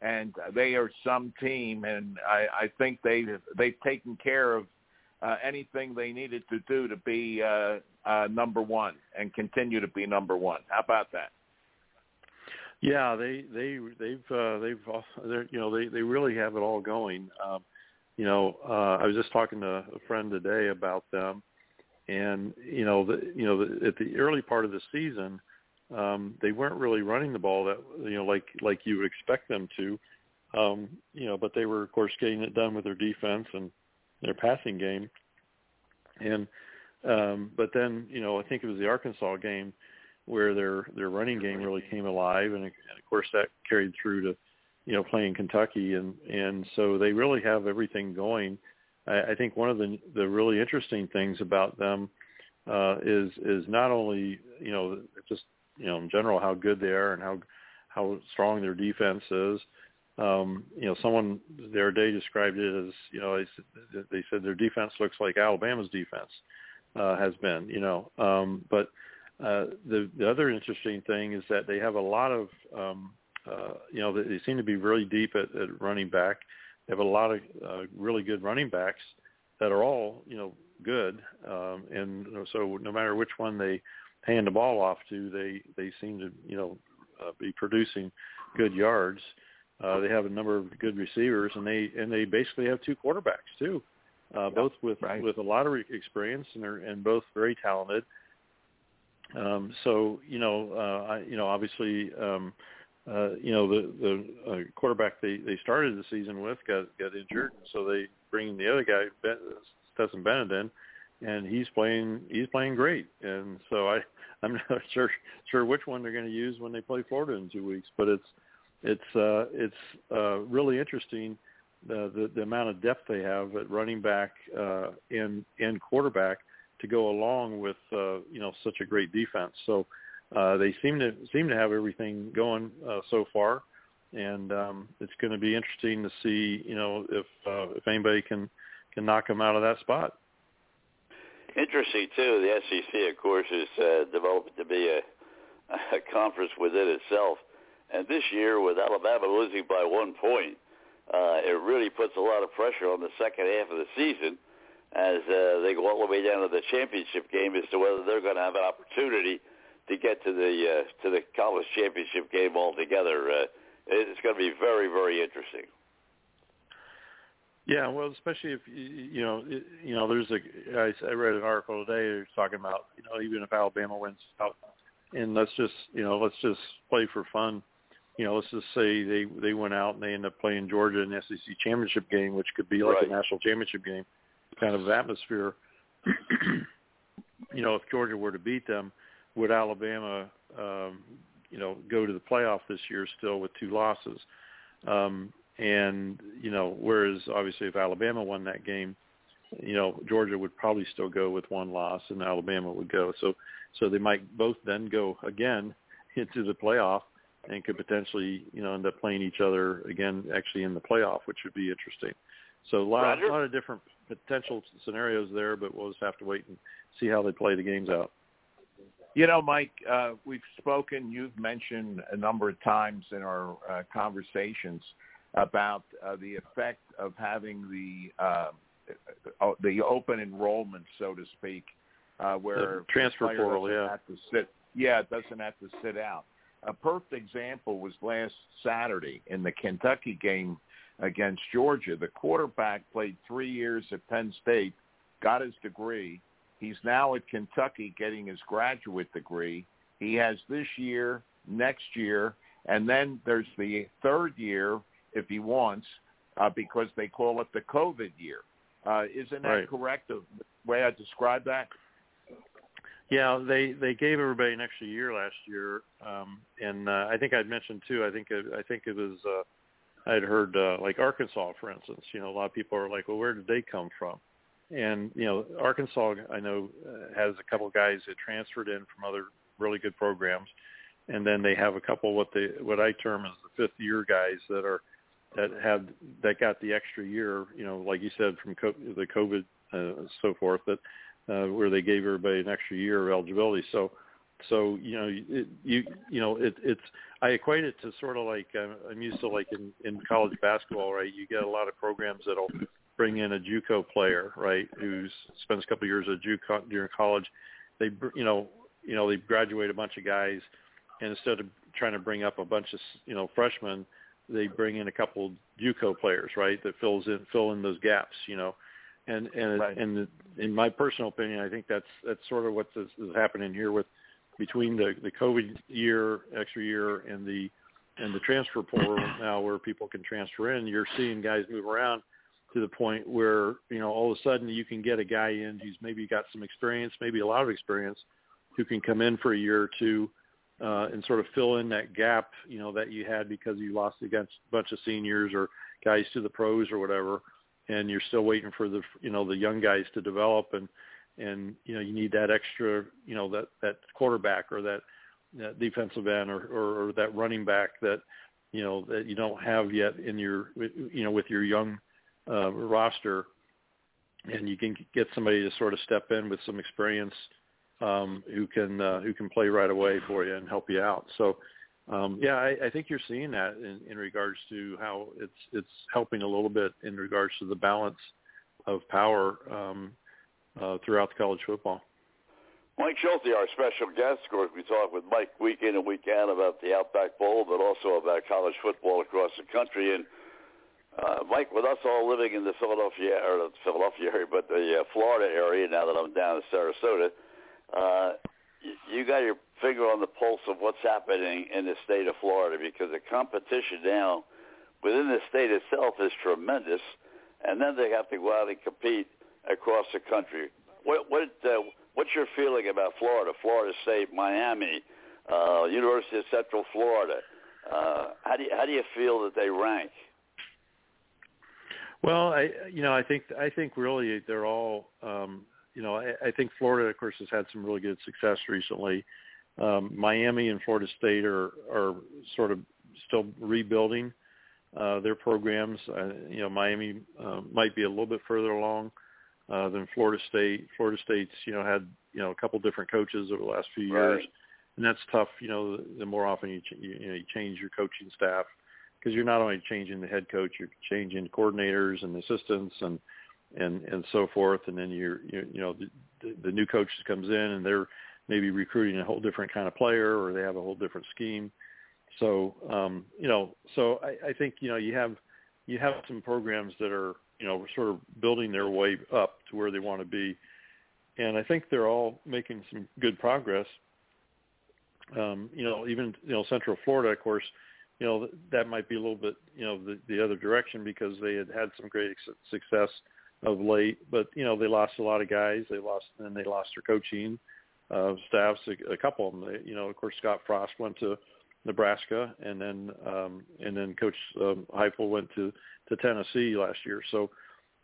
and they are some team, and I, I think they they've taken care of uh, anything they needed to do to be uh, uh, number one and continue to be number one. How about that? Yeah, they they they've uh, they've they're, you know they they really have it all going. Um, you know, uh, I was just talking to a friend today about them, and you know, the, you know, the, at the early part of the season, um, they weren't really running the ball that you know like like you would expect them to. Um, you know, but they were of course getting it done with their defense and their passing game. And um, but then you know, I think it was the Arkansas game where their their running game really came alive, and, and of course that carried through to you know playing Kentucky, and and so they really have everything going. I, I think one of the the really interesting things about them uh, is is not only you know just you know in general how good they are and how how strong their defense is. Um, you know, someone the other day described it as you know they, they said their defense looks like Alabama's defense uh, has been. You know, um, but uh, the the other interesting thing is that they have a lot of um, uh, you know they seem to be really deep at, at running back. They have a lot of uh, really good running backs that are all you know good, um, and so no matter which one they hand the ball off to, they they seem to you know uh, be producing good yards. Uh, they have a number of good receivers, and they and they basically have two quarterbacks too, uh, both with right. with a lot of experience and are and both very talented. Um, so you know, uh, I, you know, obviously, um, uh, you know, the the uh, quarterback they they started the season with got got injured, so they bring in the other guy, ben, Stetson Bennett, in, and he's playing he's playing great. And so I *laughs* I'm not sure sure which one they're going to use when they play Florida in two weeks, but it's it's uh, it's uh, really interesting the, the the amount of depth they have at running back uh, and and quarterback to go along with uh, you know such a great defense. So uh, they seem to seem to have everything going uh, so far, and um, it's going to be interesting to see you know if uh, if anybody can can knock them out of that spot. Interesting too. The SEC, of course, is uh, developing to be a, *laughs* a conference within itself, and this year with Alabama losing by one point, uh, it really puts a lot of pressure on the second half of the season as uh, they go all the way down to the championship game as to whether they're going to have an opportunity to get to the uh, to the college championship game altogether. Uh, it's going to be very very interesting. Yeah, well, especially if you know, you know, there's a I, read an article today talking about you know even if Alabama wins out, and let's just you know let's just play for fun, you know, let's just say they they went out and they end up playing Georgia in the SEC championship game, which could be like right. a national championship game kind of atmosphere. *clears throat* you know, if Georgia were to beat them, would Alabama, um, you know, go to the playoff this year still with two losses? Um, and you know, whereas obviously if Alabama won that game, you know, Georgia would probably still go with one loss, and Alabama would go. So, so they might both then go again *laughs* into the playoff, and could potentially, you know, end up playing each other again, actually in the playoff, which would be interesting. So a lot, a lot of different potential scenarios there, but we'll just have to wait and see how they play the games out. You know, Mike, uh, we've spoken. You've mentioned a number of times in our uh, conversations about uh, the effect of having the uh, uh, the open enrollment, so to speak, uh, where the transfer portal, yeah, have to sit, yeah, it doesn't have to sit out. A perfect example was last Saturday in the Kentucky game against Georgia. The quarterback played three years at Penn State, got his degree. He's now at Kentucky getting his graduate degree. He has this year, next year, and then there's the third year if he wants, uh, because they call it the COVID year. Uh, isn't that right. correct? The way I described that. Yeah, they they gave everybody an extra year last year, um, and uh, I think I'd mentioned too. I think I think it was uh, I'd heard uh, like Arkansas, for instance. You know, a lot of people are like, well, where did they come from? And you know, Arkansas, I know, uh, has a couple guys that transferred in from other really good programs, and then they have a couple what they what I term as the fifth year guys that are that had that got the extra year. You know, like you said, from co- the COVID uh, so forth that uh, where they gave everybody an extra year of eligibility. So, so you know, it, you you know, it, it's I equate it to sort of like I'm used to like in in college basketball, right? You get a lot of programs that'll bring in a JUCO player, right, who spends a couple of years at JUCO during college. They you know you know they graduate a bunch of guys, and instead of trying to bring up a bunch of you know freshmen, they bring in a couple JUCO players, right, that fills in fill in those gaps, you know and and right. and in my personal opinion, I think that's that's sort of what is, is happening here with between the the COVID year, extra year, and the and the transfer portal *coughs* now, where people can transfer in. You're seeing guys move around to the point where you know all of a sudden you can get a guy in who's maybe got some experience, maybe a lot of experience, who can come in for a year or two. Uh, and sort of fill in that gap, you know, that you had because you lost against a bunch of seniors or guys to the pros or whatever and you're still waiting for the you know the young guys to develop and and you know you need that extra you know that that quarterback or that, that defensive end or, or or that running back that you know that you don't have yet in your you know with your young uh, roster. And you can get somebody to sort of step in with some experience um, who can uh, who can play right away for you and help you out. So um, yeah, I, I think you're seeing that in, in regards to how it's it's helping a little bit in regards to the balance of power um, uh, throughout the college football. Mike Schulte, our special guest. Of course, we talk with Mike week in and week out about the Outback Bowl, but also about college football across the country. And uh, Mike, with us all living in the Philadelphia or the Philadelphia area, but the uh, Florida area now that I'm down in Sarasota, uh, you got your finger on the pulse of what's happening in the state of Florida because the competition now within the state itself is tremendous, and then they have to go out and compete across the country. What what uh, what's your feeling about Florida, Florida State, Miami, uh, University of Central Florida? Uh, how do you, how do you feel that they rank? Well, I you know I think I think really they're all um, you know I, I think Florida of course has had some really good success recently. Um, Miami and Florida State are are sort of still rebuilding uh, their programs. Uh, you know, Miami uh, might be a little bit further along uh, than Florida State. Florida State's you know had you know a couple different coaches over the last few years, right. and that's tough. You know, the, the more often you, ch- you you know you change your coaching staff because you're not only changing the head coach, you're changing coordinators and assistants and and and so forth, and then you're you, you know the, the new coach comes in and they're maybe recruiting a whole different kind of player or they have a whole different scheme. So um, you know, so I, I think you know you have you have some programs that are you know sort of building their way up to where they want to be, and I think they're all making some good progress. Um, you know, even you know Central Florida, of course, you know that might be a little bit you know the, the other direction because they had had some great success of late, but you know they lost a lot of guys. They lost and they lost their coaching uh, staffs. A, a couple of them. They, you know, of course, Scott Frost went to Nebraska, and then um, and then Coach um, Heupel went to to Tennessee last year. So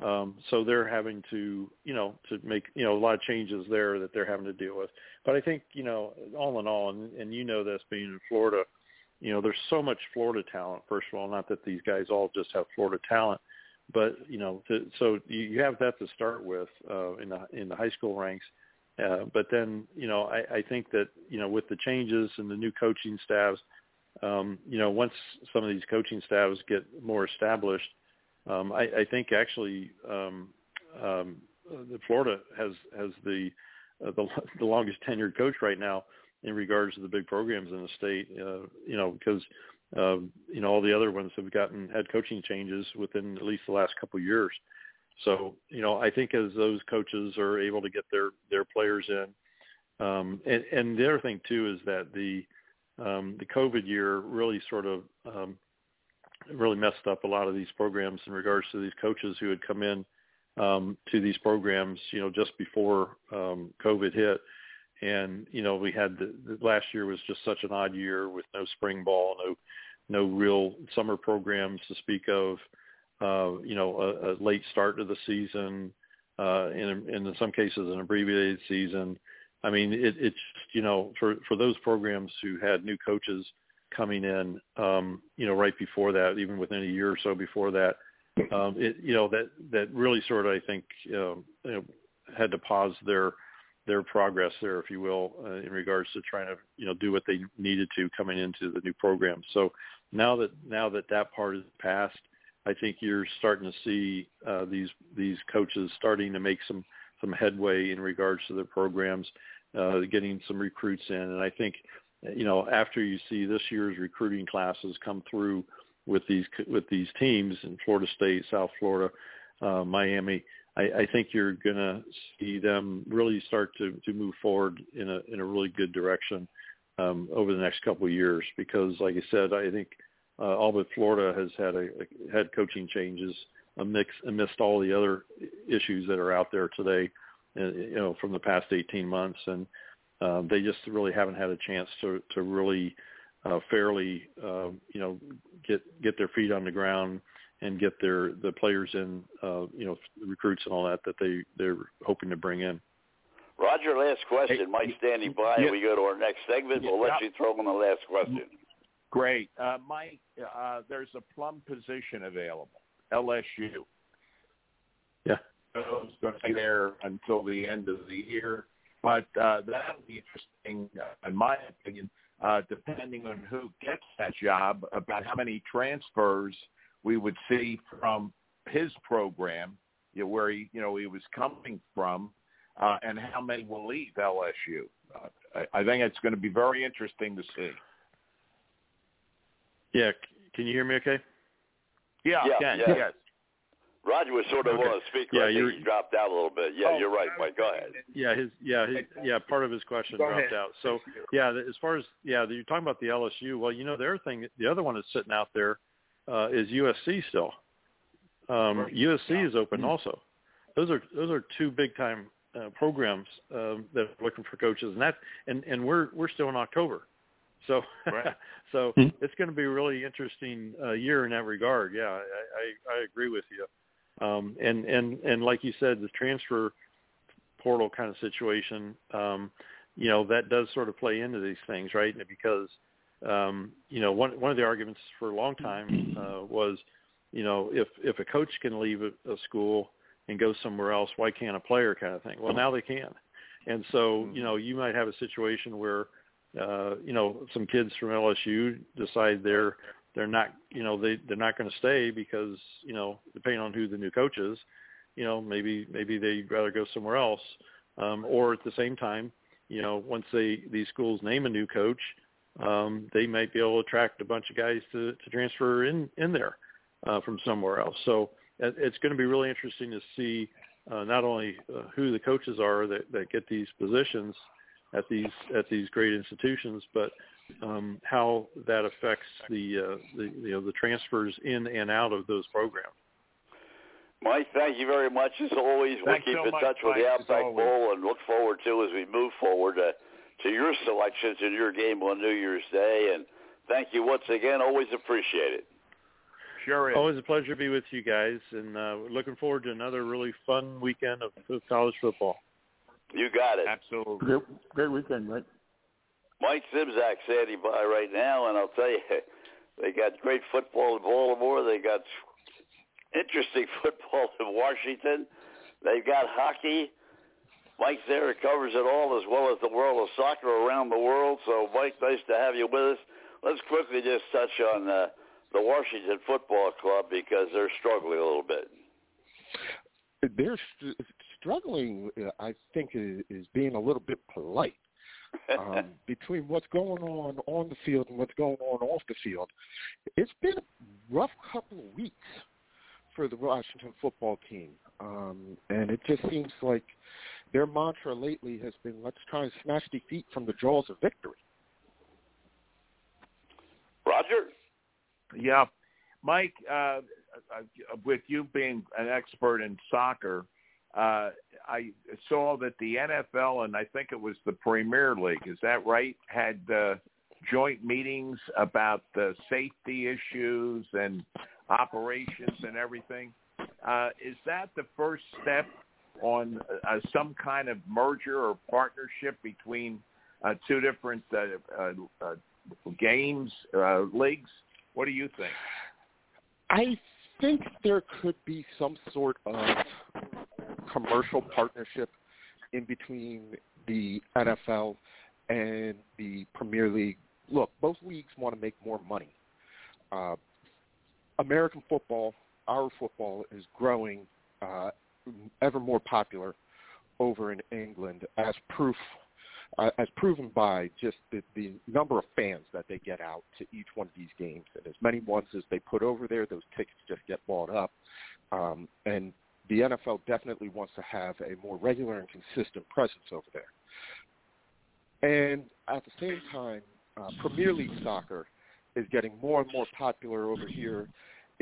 um, so they're having to you know to make you know a lot of changes there that they're having to deal with. But I think you know all in all, and, and you know this being in Florida, you know there's so much Florida talent. First of all, not that these guys all just have Florida talent, but you know to, so you, have that to start with uh, in the in the high school ranks. Uh, but then, you know, I, I think that, you know, with the changes and the new coaching staffs, um, you know, once some of these coaching staffs get more established, um, I, I think actually um, um, Florida has has the, uh, the *laughs* the longest tenured coach right now in regards to the big programs in the state. Uh, you know, because uh, you know all the other ones have gotten head coaching changes within at least the last couple of years. So, you know, I think as those coaches are able to get their their players in, um, and, and the other thing too is that the um, the COVID year really sort of um, really messed up a lot of these programs in regards to these coaches who had come in um, to these programs, you know, just before um, COVID hit. And you know, we had the, the last year was just such an odd year with no spring ball, no no real summer programs to speak of uh, you know, a, a late start to the season, uh, in, in some cases an abbreviated season. I mean, it, it's, you know, for, for those programs who had new coaches coming in, um, you know, right before that, even within a year or so before that, um, it, you know, that, that really sort of, I think, um, you know, had to pause their, their progress there, if you will, uh, in regards to trying to, you know, do what they needed to coming into the new program. So now that, now that that part is passed, I think you're starting to see uh, these these coaches starting to make some some headway in regards to their programs, uh, getting some recruits in, and I think you know after you see this year's recruiting classes come through with these with these teams in Florida State, South Florida, uh, Miami, I, I think you're going to see them really start to to move forward in a in a really good direction um, over the next couple of years because, like I said, I think uh, all but Florida has had a, a head coaching changes amidst, amidst all the other issues that are out there today, uh, you know, from the past 18 months, and uh, they just really haven't had a chance to to really uh, fairly, uh, you know, get get their feet on the ground and get their the players in, uh, you know, recruits and all that that they they're hoping to bring in. Roger, last question. Hey, Mike standing by. Yeah. We go to our next segment. We'll let you throw in the last question. Great. Uh, Mike, uh, there's a plum position available, LSU. Yeah. So it's going to be there until the end of the year. But uh, that'll be interesting, uh, in my opinion, uh, depending on who gets that job, about how many transfers we would see from his program, you know, where he, you know, he was coming from, uh, and how many will leave LSU. Uh, I, I think it's going to be very interesting to see. Yeah. Can you hear me okay? Yeah, yeah, can. yeah. yes. Roger was sort of okay. on speaker. Yeah, you dropped out a little bit. Yeah, oh, you're right, Mike. Go ahead. Yeah, his yeah his, yeah part of his question Go dropped ahead. out. So yeah, as far as yeah, you're talking about the LSU. Well, you know the other thing, the other one is sitting out there uh, is USC still. Um, right. USC yeah. is open mm-hmm. also. Those are those are two big time uh, programs um, that are looking for coaches, and that and and we're we're still in October. So, right. *laughs* so hmm. it's going to be a really interesting uh, year in that regard. Yeah, I, I, I agree with you. Um, and and and like you said, the transfer portal kind of situation, um, you know, that does sort of play into these things, right? Because um, you know, one one of the arguments for a long time uh, was, you know, if if a coach can leave a, a school and go somewhere else, why can't a player kind of thing? Well, now they can. And so, you know, you might have a situation where uh, you know, some kids from LSU decide they're they're not, you know, they they're not going to stay because, you know, depending on who the new coach is, you know, maybe maybe they'd rather go somewhere else. Um, or at the same time, you know, once they these schools name a new coach, um, they might be able to attract a bunch of guys to, to transfer in in there uh, from somewhere else. So it's going to be really interesting to see uh, not only uh, who the coaches are that, that get these positions at these at these great institutions, but um, how that affects the, uh, the you know the transfers in and out of those programs. Mike, thank you very much as always. Thanks we'll keep so in much, touch with Mike, the Outback Bowl and look forward to as we move forward uh, to your selections in your game on New Year's Day. And thank you once again. Always appreciate it. Sure is. Always a pleasure to be with you guys, and uh, we're looking forward to another really fun weekend of, of college football. You got it. Absolutely. Great, great weekend, right? Mike Zimzak standing by right now, and I'll tell you, *laughs* they got great football in Baltimore. They got interesting *laughs* football in Washington. They've got hockey. Mike's there. Covers it all as well as the world of soccer around the world. So, Mike, nice to have you with us. Let's quickly just touch on uh, the Washington Football Club because they're struggling a little bit. They're st- struggling, uh, I think, is, is being a little bit polite. *laughs* um, between what's going on on the field and what's going on off the field, it's been a rough couple of weeks for the Washington football team, um, and it just seems like their mantra lately has been, "Let's try and smash defeat from the jaws of victory." Roger. Yeah, Mike. Uh, with you being an expert in soccer, uh, I saw that the NFL and I think it was the Premier League, is that right, had uh, joint meetings about the safety issues and operations and everything. Uh, is that the first step on uh, some kind of merger or partnership between uh, two different uh, uh, uh, games, uh, leagues? What do you think? I think there could be some sort of commercial partnership in between the NFL and the Premier League. Look, both leagues want to make more money. American football, our football, is growing uh, ever more popular over in England, as proof uh, as proven by just the, the number of fans that they get out to each one of these games, and as many ones as they put over there, those tickets just get bought up. Um, and the NFL definitely wants to have a more regular and consistent presence over there. And at the same time, uh, Premier League soccer is getting more and more popular over here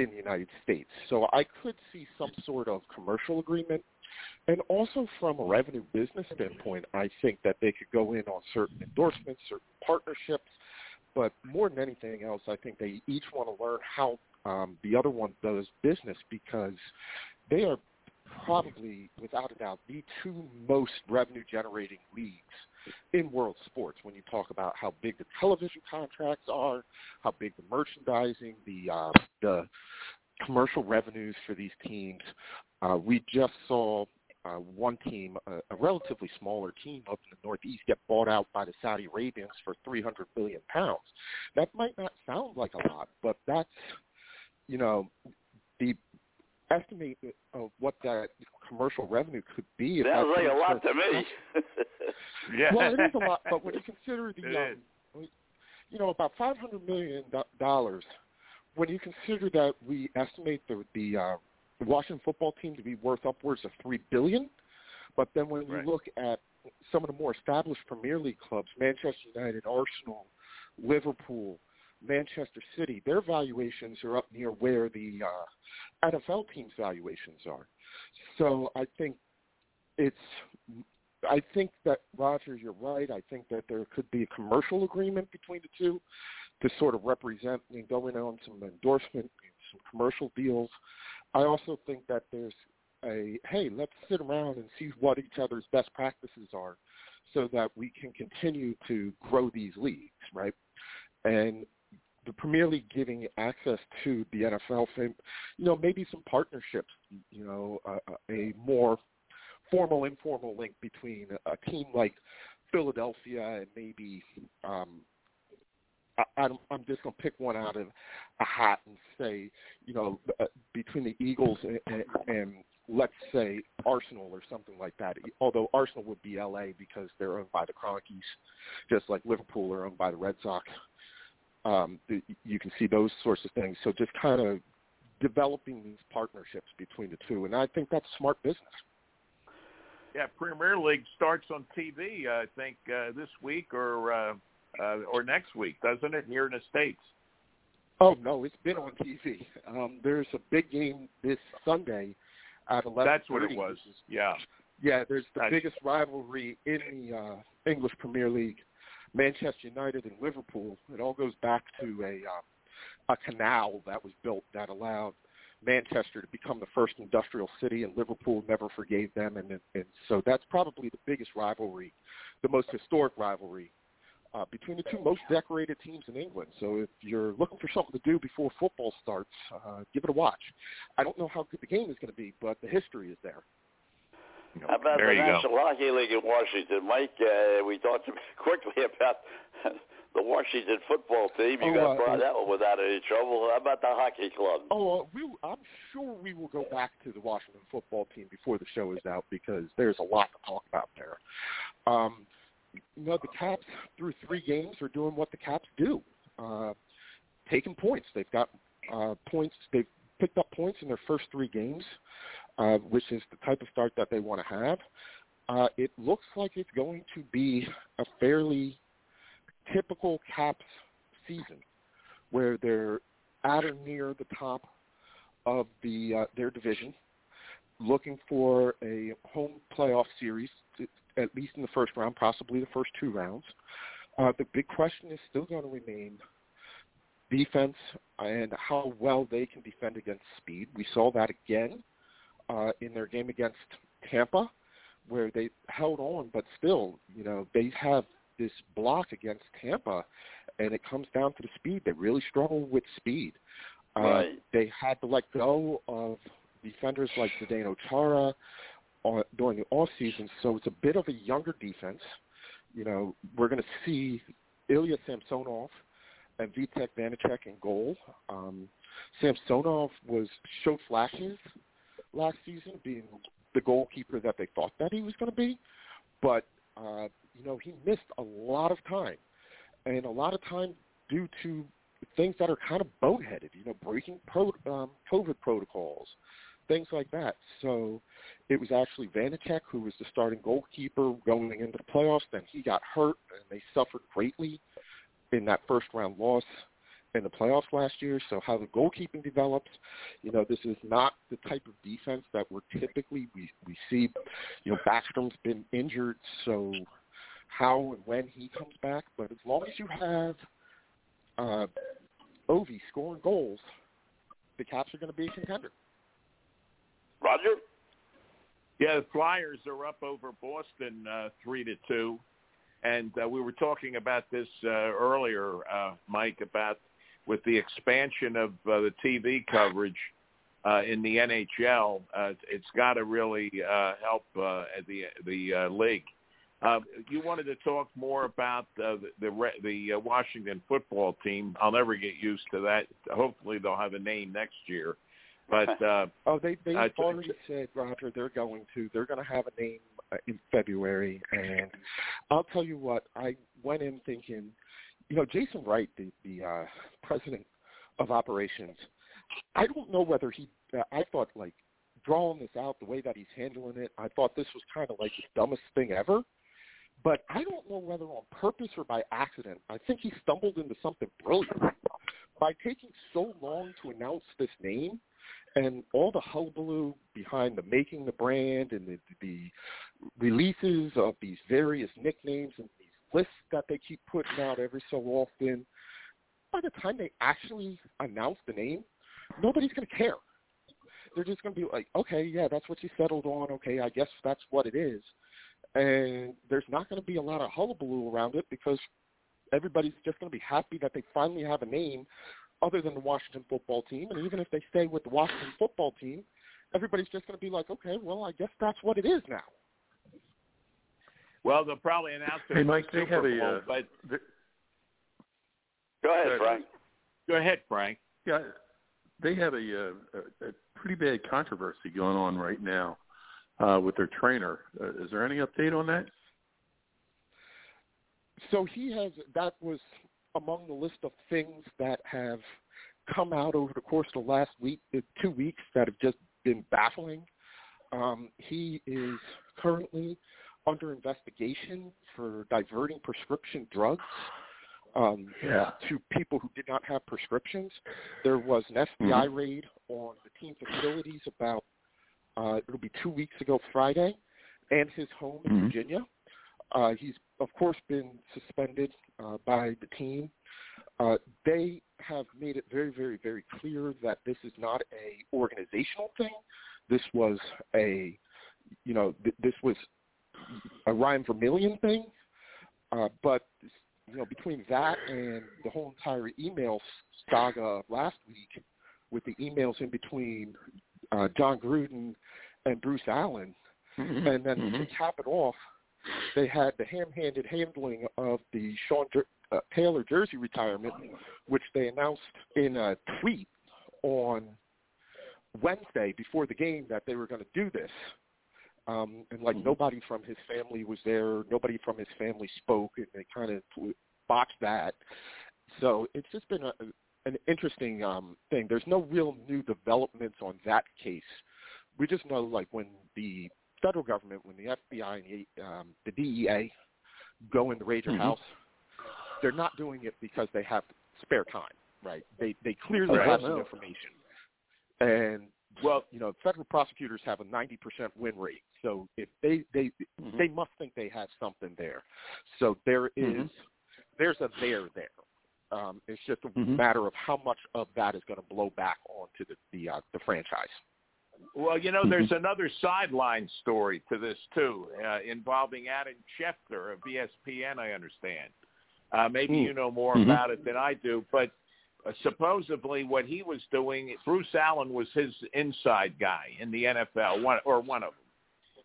in the United States. So I could see some sort of commercial agreement. And also from a revenue business standpoint, I think that they could go in on certain endorsements, certain partnerships. But more than anything else, I think they each want to learn how um, the other one does business because they are probably, without a doubt, the two most revenue-generating leagues in world sports when you talk about how big the television contracts are, how big the merchandising, the uh, the commercial revenues for these teams. Uh, we just saw uh, one team, a, a relatively smaller team up in the Northeast, get bought out by the Saudi Arabians for 300 billion pounds. That might not sound like a lot, but that's you know the estimate of what that commercial revenue could be. Sounds like a lot to me. *laughs* yeah. Well, it is a lot, but when you consider the, *laughs* um, you know, about five hundred million dollars, when you consider that we estimate the the uh, Washington football team to be worth upwards of three billion, but then when you right. look at some of the more established Premier League clubs, Manchester United, Arsenal, Liverpool, Manchester City, their valuations are up near where the uh, NFL teams' valuations are. So I think it's. I think that Roger, you're right. I think that there could be a commercial agreement between the two to sort of represent and go in on some endorsement, some commercial deals. I also think that there's a hey, let's sit around and see what each other's best practices are, so that we can continue to grow these leagues, right? And the Premier League giving access to the NFL, you know, maybe some partnerships, you know, uh, a more formal, informal link between a team like Philadelphia and maybe um, I, I'm, I'm just to pick one out of a hat and say, you know, uh, between the Eagles and, and, and let's say Arsenal or something like that. Although Arsenal would be LA because they're owned by the Kroenkes, just like Liverpool are owned by the Red Sox. Um, you can see those sorts of things. So just kind of developing these partnerships between the two, and I think that's smart business. Yeah, Premier League starts on TV. I think uh, this week or uh, uh, or next week, doesn't it? Here in the states. Oh no, it's been on TV. Um, there's a big game this Sunday at eleven. That's what it was. Yeah. Yeah, there's the That's... biggest rivalry in the uh, English Premier League. Manchester United and Liverpool. It all goes back to a uh, a canal that was built that allowed Manchester to become the first industrial city, and Liverpool never forgave them, and, and so that's probably the biggest rivalry, the most historic rivalry uh, between the two most decorated teams in England. So if you're looking for something to do before football starts, uh, give it a watch. I don't know how good the game is going to be, but the history is there. You know, How about there the you go. National Hockey League in Washington, Mike? Uh, we talked *laughs* quickly about *laughs* the Washington football team. You Oh, got uh, brought that one without any trouble. How about the hockey club? Oh, uh, we, I'm sure we will go back to the Washington football team before the show is out because there's a lot to talk about there. Um, you know, the Caps through three games are doing what the Caps do, uh, taking points. They've got uh, points. They've picked up points in their first three games, uh, which is the type of start that they want to have. Uh, it looks like it's going to be a fairly typical Caps season, where they're at or near the top of the uh, their division, looking for a home playoff series, to, at least in the first round, possibly the first two rounds. Uh, the big question is still going to remain defense and how well they can defend against speed. We saw that again uh, in their game against Tampa, where they held on, but still, you know, they have this block against Tampa, and it comes down to the speed. They really struggle with speed. Uh, Right. They had to let go of defenders like Zdeno Chara uh, during the off season, so it's a bit of a younger defense. You know, we're going to see Ilya Samsonov and Vitek Vanacek in goal. Um, Samsonov was showed flashes last season, being the goalkeeper that they thought that he was going to be, but uh, you know he missed a lot of time, and a lot of time due to things that are kind of boneheaded. You know, breaking pro, um, COVID protocols, things like that. So it was actually Vanacek who was the starting goalkeeper going into the playoffs. Then he got hurt, and they suffered greatly in that first round loss in the playoffs last year. So how the goalkeeping develops, you know, this is not the type of defense that we're typically we we see. You know, Backstrom's been injured, so how and when he comes back. But as long as you have uh, Ovi scoring goals, the Caps are going to be a contender. Roger? Yeah, the Flyers are up over Boston uh, three to two, and uh, we were talking about this uh, earlier, uh, Mike, about with the expansion of uh, the TV coverage uh, in the NHL. Uh, it's got to really uh, help uh, the the uh, league. Uh, you wanted to talk more about uh, the the, the uh, Washington football team. I'll never get used to that. Hopefully, they'll have a name next year. But uh, *laughs* Oh, they they Uh, already said, Roger, they're going to they're going to have a name uh, in February, and I'll tell you what, I went in thinking, you know, Jason Wright, the the uh, president of operations, I don't know whether he. Uh, I thought like drawing this out the way that he's handling it, I thought this was kind of like the dumbest thing ever. But I don't know whether on purpose or by accident. I think he stumbled into something brilliant by taking so long to announce this name and all the hullabaloo behind the making the brand and the, the releases of these various nicknames and lists that they keep putting out every so often, by the time they actually announce the name, nobody's going to care. They're just going to be like, okay, yeah, that's what you settled on. Okay, I guess that's what it is. And there's not going to be a lot of hullabaloo around it because everybody's just going to be happy that they finally have a name other than the Washington football team. And even if they stay with the Washington football team, everybody's just going to be like, okay, well, I guess that's what it is now. Well, they'll probably announce it. Hey, at the Mike, they Super have a, Bowl, uh, but the- Go ahead, Frank. go ahead, Frank. Yeah, they have a, uh, a, a pretty bad controversy going on right now uh, with their trainer. Uh, is there any update on that? So he has. That was among the list of things that have come out over the course of the last week, uh, two weeks, that have just been baffling. Um, he is currently under investigation for diverting prescription drugs um, yeah. to people who did not have prescriptions. There was an FBI mm-hmm. raid on the team facilities about uh, it'll be two weeks ago Friday, and his home in mm-hmm. Virginia. Uh, he's of course been suspended uh, by the team. Uh, they have made it very, very, very clear that this is not a organizational thing. This was a, you know, th- this was a Ryan Vermillion thing. Uh, but you know, between that and the whole entire email saga last week, with the emails in between uh, Jon Gruden and Bruce Allen, mm-hmm. and then mm-hmm. to cap it off, they had the ham-handed handling of the Sean Jer- uh, Taylor jersey retirement, which they announced in a tweet on Wednesday before the game that they were going to do this. Um, and like mm-hmm. nobody from his family was there, nobody from his family spoke, and they kind of boxed that. So it's just been a, an interesting um, thing. There's no real new developments on that case. We just know like when the federal government, when the FBI and the, um, the DEA go in the Rager mm-hmm. House, they're not doing it because they have spare time, right? They they clearly right. have some information, and well, you know, federal prosecutors have a 90% win rate. So if they they mm-hmm. they must think they have something there. So there is, mm-hmm. there's a there there. Um, it's just a mm-hmm. matter of how much of that is going to blow back onto the the, uh, the franchise. Well, you know, there's mm-hmm. another sideline story to this too, uh, involving Adam Schefter of ESPN. I understand. Uh, maybe mm. you know more mm-hmm. about it than I do, but supposedly what he was doing, Bruce Allen was his inside guy in the NFL, one or one of them.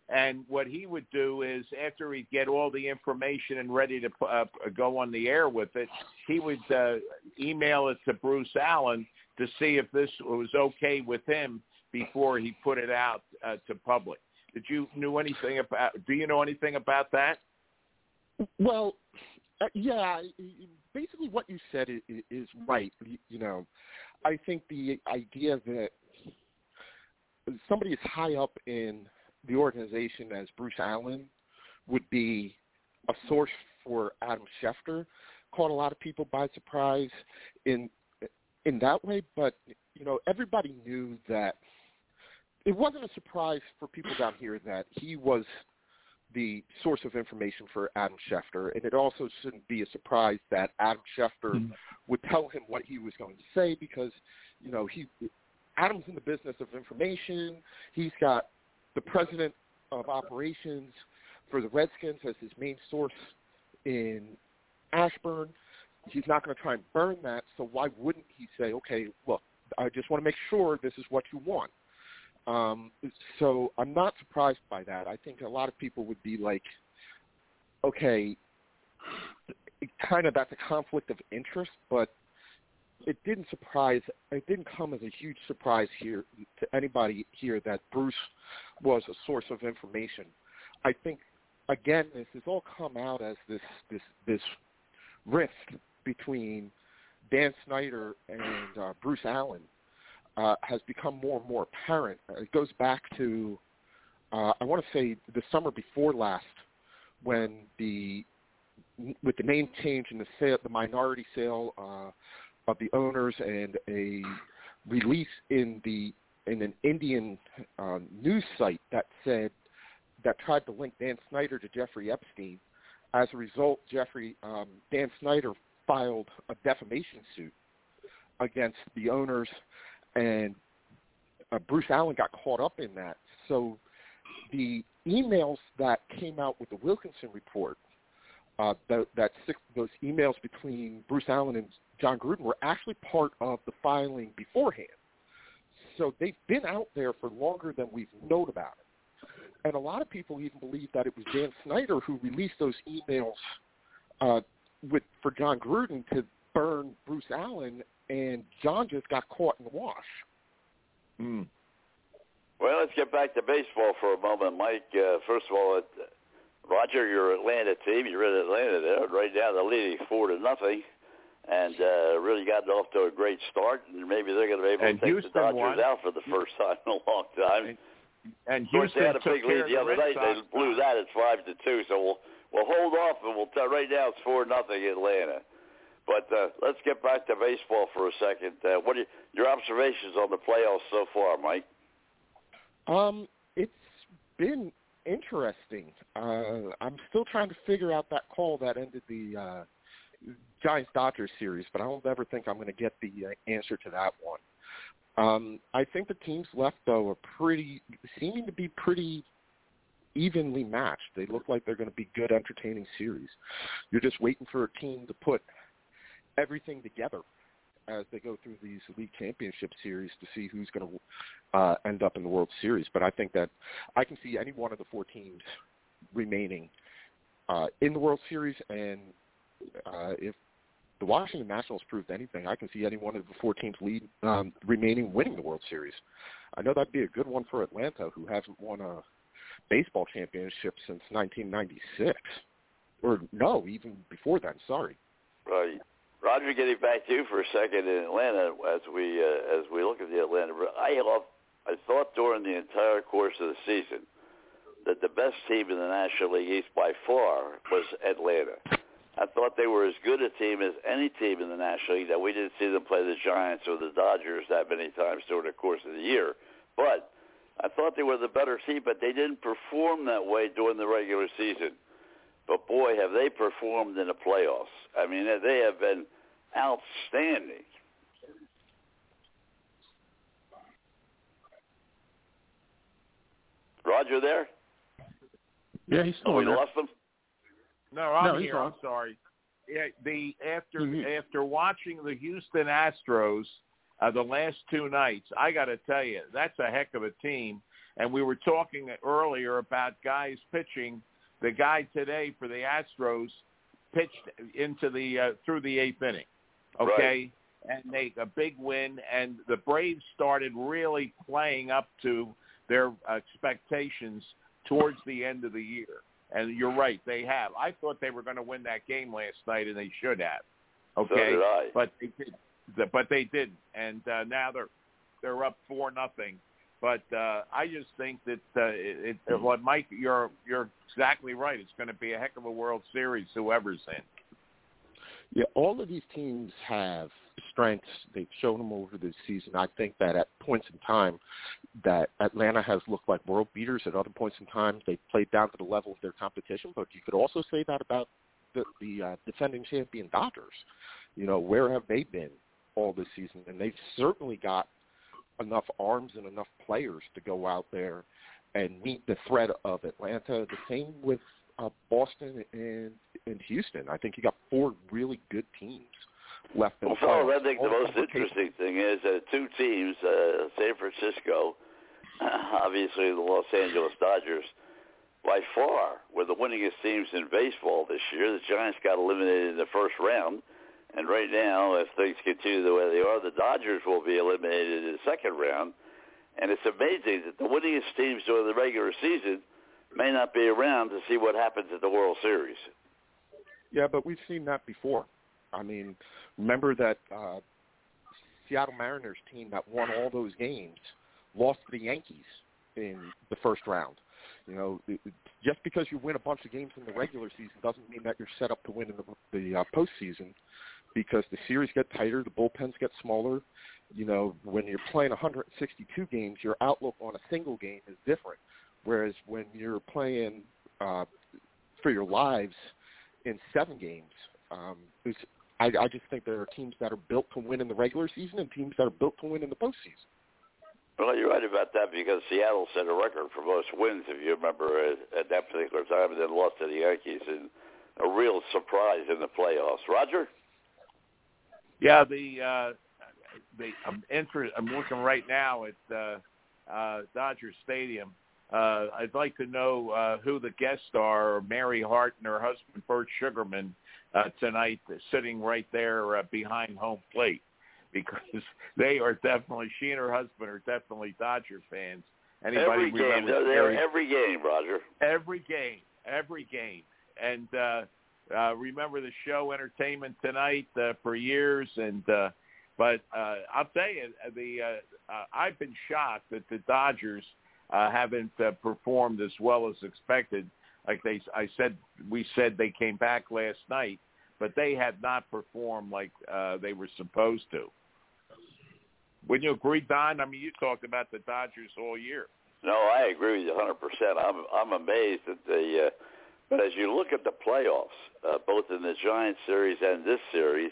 And what he would do is after he'd get all the information and ready to uh, go on the air with it, he would uh, email it to Bruce Allen to see if this was okay with him before he put it out uh, to public. Did you know anything about? Do you know anything about that? Well, Uh, yeah, basically what you said is, is right. You know, I think the idea that somebody as high up in the organization as Bruce Allen would be a source for Adam Schefter caught a lot of people by surprise in in that way. But you know, everybody knew that it wasn't a surprise for people down here that he was the source of information for Adam Schefter, and it also shouldn't be a surprise that Adam Schefter mm-hmm. would tell him what he was going to say because, you know, he Adam's in the business of information. He's got the president of operations for the Redskins as his main source in Ashburn. He's not going to try and burn that, so why wouldn't he say, okay, look, I just want to make sure this is what you want. Um, so I'm not surprised by that. I think a lot of people would be like, okay, kind of that's a conflict of interest, but it didn't surprise. It didn't come as a huge surprise here to anybody here that Bruce was a source of information. I think again, this has all come out as this this this rift between Dan Snyder and uh, Bruce Allen uh, has become more and more apparent. Uh, it goes back to uh, I want to say the summer before last, when the with the name change and the sale, the minority sale uh, of the owners and a release in the in an Indian um, news site that said that tried to link Dan Snyder to Jeffrey Epstein. As a result, Jeffrey um, Dan Snyder filed a defamation suit against the owners and uh, Bruce Allen got caught up in that. So the emails that came out with the Wilkinson report, uh, that, that six, those emails between Bruce Allen and Jon Gruden were actually part of the filing beforehand. So they've been out there for longer than we've known about it. And a lot of people even believe that it was Dan Snyder who released those emails uh, with for Jon Gruden to burn Bruce Allen and Jon just got caught in the wash. Mm. Well, let's get back to baseball for a moment, Mike. Uh, first of all, uh, Roger, your Atlanta team, you're in Atlanta there. Right now, they're leading four to nothing, and uh, really gotten off to a great start. And maybe they're going to be able and to take Houston the Dodgers won. out for the first time in a long time. And, and Houston they had a took big care lead of the other Red night. They blew that at five to two. So we'll we'll hold off and we'll tell right now it's four nothing Atlanta. But uh, let's get back to baseball for a second. Uh, what are your observations on the playoffs so far, Mike? Um, it's been interesting. Uh, I'm still trying to figure out that call that ended the uh, Giants Dodgers series, but I don't ever think I'm going to get the uh, answer to that one. Um, I think the teams left though are pretty, seeming to be pretty evenly matched. They look like they're going to be good, entertaining series. You're just waiting for a team to put everything together as they go through these league championship series to see who's going to uh, end up in the World Series. But I think that I can see any one of the four teams remaining uh, in the World Series, and uh, if the Washington Nationals proved anything, I can see any one of the four teams lead um, remaining winning the World Series. I know that'd be a good one for Atlanta, who hasn't won a baseball championship since 1996, or no, even before then. Sorry. Right. Roger, getting back to you for a second in Atlanta, as we uh, as we look at the Atlanta, I have, I thought during the entire course of the season that the best team in the National League East by far was Atlanta. I thought they were as good a team as any team in the National League. That we didn't see them play the Giants or the Dodgers that many times during the course of the year, but I thought they were the better team. But they didn't perform that way during the regular season. But boy, have they performed in the playoffs. I mean, they have been outstanding. Roger there? Yeah, he's still Oh, we there. lost him? No, I'm No, here. on. I'm sorry. Yeah, the after Mhm. after watching the Houston Astros uh, the last two nights, I got to tell you that's a heck of a team. And we were talking earlier about guys pitching. The guy today for the Astros pitched into the uh, through the eighth inning. Okay, and they a big win. And the Braves started really playing up to their expectations towards the end of the year. And you're right, they have. I thought they were going to win that game last night, and they should have. Okay, So but they did, but they didn't, and uh, now they're they're up four nothing. But uh, I just think that uh, it, it, what Mike, you're you're exactly right. It's going to be a heck of a World Series, whoever's in. Yeah, all of these teams have strengths. They've shown them over the season. I think that at points in time, that Atlanta has looked like world beaters. At other points in time, they played down to the level of their competition. But you could also say that about the, the uh, defending champion Dodgers. You know, where have they been all this season? And they've certainly got enough arms and enough players to go out there and meet the threat of Atlanta. The same with uh, Boston and and Houston. I think you got four really good teams left in Well, the fellas. I think the most them are capable. interesting thing is that two teams, uh, San Francisco, *clears throat* obviously the Los Angeles Dodgers, by far were the winningest teams in baseball this year. The Giants got eliminated in the first round, and right now, if things continue the way they are, the Dodgers will be eliminated in the second round. And it's amazing that the winningest teams during the regular season may not be around to see what happens at the World Series. Yeah, but we've seen that before. I mean, remember that uh, Seattle Mariners team that won all those games lost to the Yankees in the first round. You know, just because you win a bunch of games in the regular season doesn't mean that you're set up to win in the, the uh, postseason because the series get tighter, the bullpens get smaller. You know, when you're playing 162 games, your outlook on a single game is different. Whereas when you're playing uh, for your lives in seven games, um, it's, I, I just think there are teams that are built to win in the regular season and teams that are built to win in the postseason. Well, you're right about that because Seattle set a record for most wins, if you remember, at, at that particular time, and then lost to the Yankees in a real surprise in the playoffs. Roger? Yeah, the uh, the I'm inter- I'm looking right now at uh, uh, Dodger Stadium. Uh, I'd like to know uh, who the guests are. Mary Hart and her husband Burt Sugarman uh, tonight, sitting right there uh, behind home plate, because *laughs* they are definitely she and her husband are definitely Dodger fans, Anybody every game, they're every game, Roger. Every game, every game, and uh, uh, remember the show Entertainment Tonight uh, for years, and uh, but uh, I'll tell you, the uh, uh, I've been shocked that the Dodgers uh, haven't uh, performed as well as expected. Like they, I said, we said they came back last night, but they have not performed like uh, they were supposed to. Wouldn't you agree, Don? I mean, you talked about the Dodgers all year. No, I agree with you 100%. I'm I'm amazed that the uh, but as you look at the playoffs, uh, both in the Giants series and this series,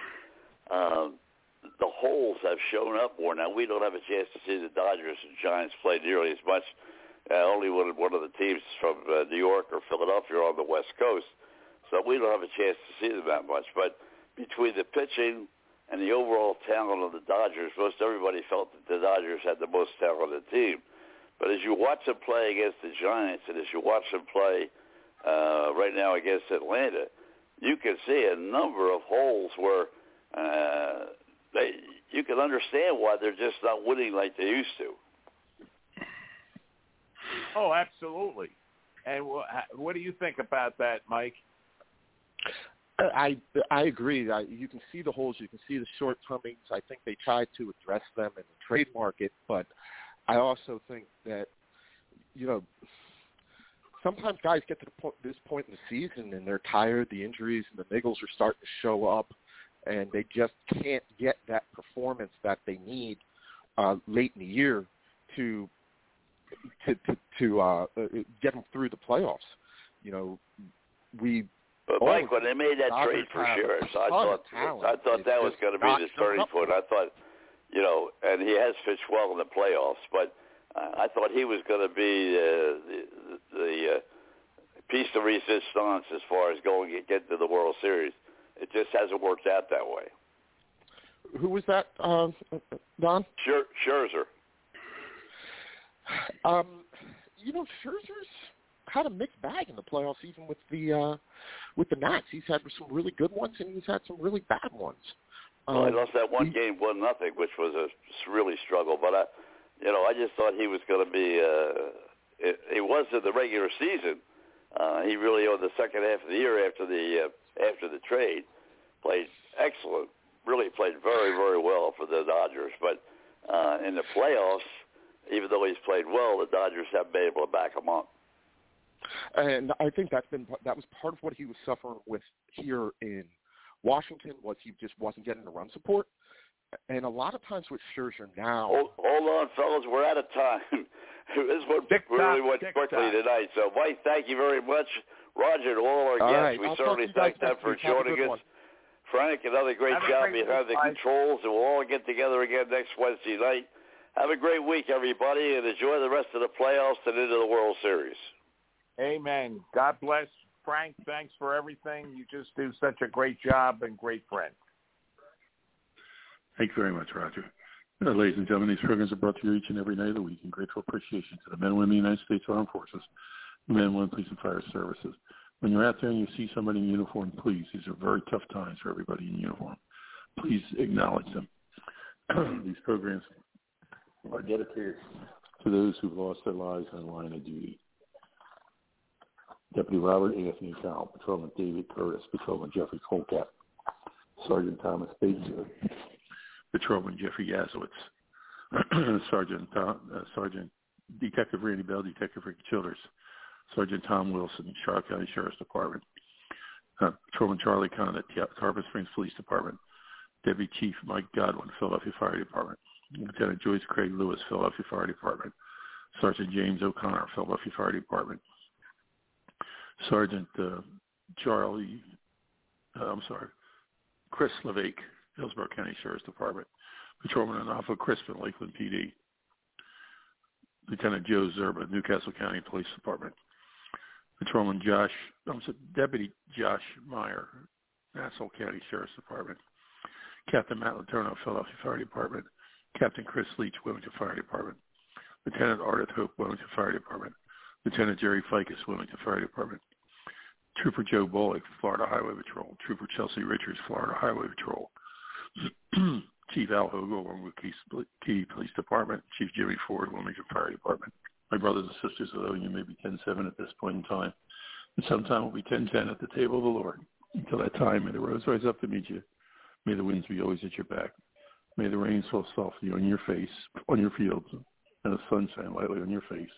um, the holes have shown up more. Now we don't have a chance to see the Dodgers and Giants play nearly as much. Uh, only one one of the teams from uh, New York or Philadelphia on the West Coast, so we don't have a chance to see them that much. But between the pitching and the overall talent of the Dodgers, most everybody felt that the Dodgers had the most talented team. But as you watch them play against the Giants, and as you watch them play uh, right now against Atlanta, you can see a number of holes where uh, they you can understand why they're just not winning like they used to. Oh, absolutely. And what do you think about that, Mike? I I agree. I, you can see the holes, you can see the shortcomings. I think they tried to address them in the trade market, but I also think that you know sometimes guys get to the point, this point in the season and they're tired. The injuries and the niggles are starting to show up, and they just can't get that performance that they need uh, late in the year to to to, to uh, get them through the playoffs. You know, we but Mike, when they made that trade for sure, I thought I thought that was going to be the starting point. I thought, you know, and he has pitched well in the playoffs, but uh, I thought he was going to be uh, the the uh, piece of resistance as far as going to get to the World Series. It just hasn't worked out that way. Who was that, uh, Don? Scherzer. Um, you know, Scherzer's had a mixed bag in the playoffs, even with the uh, with the Nats. He's had some really good ones, and he's had some really bad ones. Well, um, he lost that one game, one nothing, which was a really struggle. But I, you know, I just thought he was going to be. Uh, it, it was in the regular season. Uh, he really, on the second half of the year after the uh, after the trade, played excellent. Really played very, very well for the Dodgers. But uh, in the playoffs, even though he's played well, the Dodgers haven't been able to back him up. And I think that's been that was part of what he was suffering with here in Washington was he just wasn't getting the run support. And a lot of times with Scherzer now. Hold, hold on, fellas, we're out of time. *laughs* this one really went quickly tonight. So, Mike, thank you very much. Roger and all our all guests, right. we I'll certainly thank them for joining us. One. Frank, another great Have job behind the controls, and we'll all get together again next Wednesday night. Have a great week, everybody, and enjoy the rest of the playoffs and into the World Series. Amen. God bless. Frank, thanks for everything. You just do such a great job and great friend. Thank you very much, Roger. Uh, ladies and gentlemen, these programs are brought to you each and every night of the week in grateful appreciation to the men and women of the United States Armed Forces, the men and women police and fire services. When you're out there and you see somebody in uniform, please, these are very tough times for everybody in uniform. Please acknowledge them. *clears throat* these programs are dedicated to those who've lost their lives in the line of duty. Deputy Robert Anthony Cowell, Patrolman David Curtis, Patrolman Jeffrey Colcat, Sergeant Thomas Bateson, Patrolman Jeffrey Yazowitz, *clears throat* Sergeant Tom, uh, Sergeant Detective Randy Bell, Detective Rick Childers, Sergeant Tom Wilson, Charlotte County Sheriff's Department, uh, Patrolman Charlie Conn at Springs Police Department, Deputy Chief Mike Godwin, Philadelphia Fire Department, Lieutenant Joyce Craig Lewis, Philadelphia Fire Department, Sergeant James O'Connor, Philadelphia Fire Department, Sergeant uh, Charlie, uh, I'm sorry, Chris Levake, Hillsborough County Sheriff's Department, Patrolman Arnulfo Crispin, Lakeland PD, Lieutenant Joe Szczerba, Newcastle County Police Department, Patrolman Josh, I'm sorry, Deputy Josh Meyer, Nassau County Sheriff's Department, Captain Matt Letourneau, Philadelphia Fire Department, Captain Chris Leach, Wilmington Fire Department, Lieutenant Ardythe Hope, Wilmington Fire Department, Lieutenant Jerry Fickes, Wilmington Fire Department, Trooper Joe Bullock, Florida Highway Patrol, Trooper Chelsea Richards, Florida Highway Patrol, *clears throat* Chief Al Hogo, Wormwood Key Police Department, Chief Jimmy Ford, Wilmington Fire Department, My brothers and sisters loving you maybe 10-7 at this point in time. And sometime we'll be 10-10 at the table of the Lord. Until that time, may the rose rise up to meet you. May the winds be always at your back. May the rain fall softly on your face, on your fields, and the sun shine lightly on your face.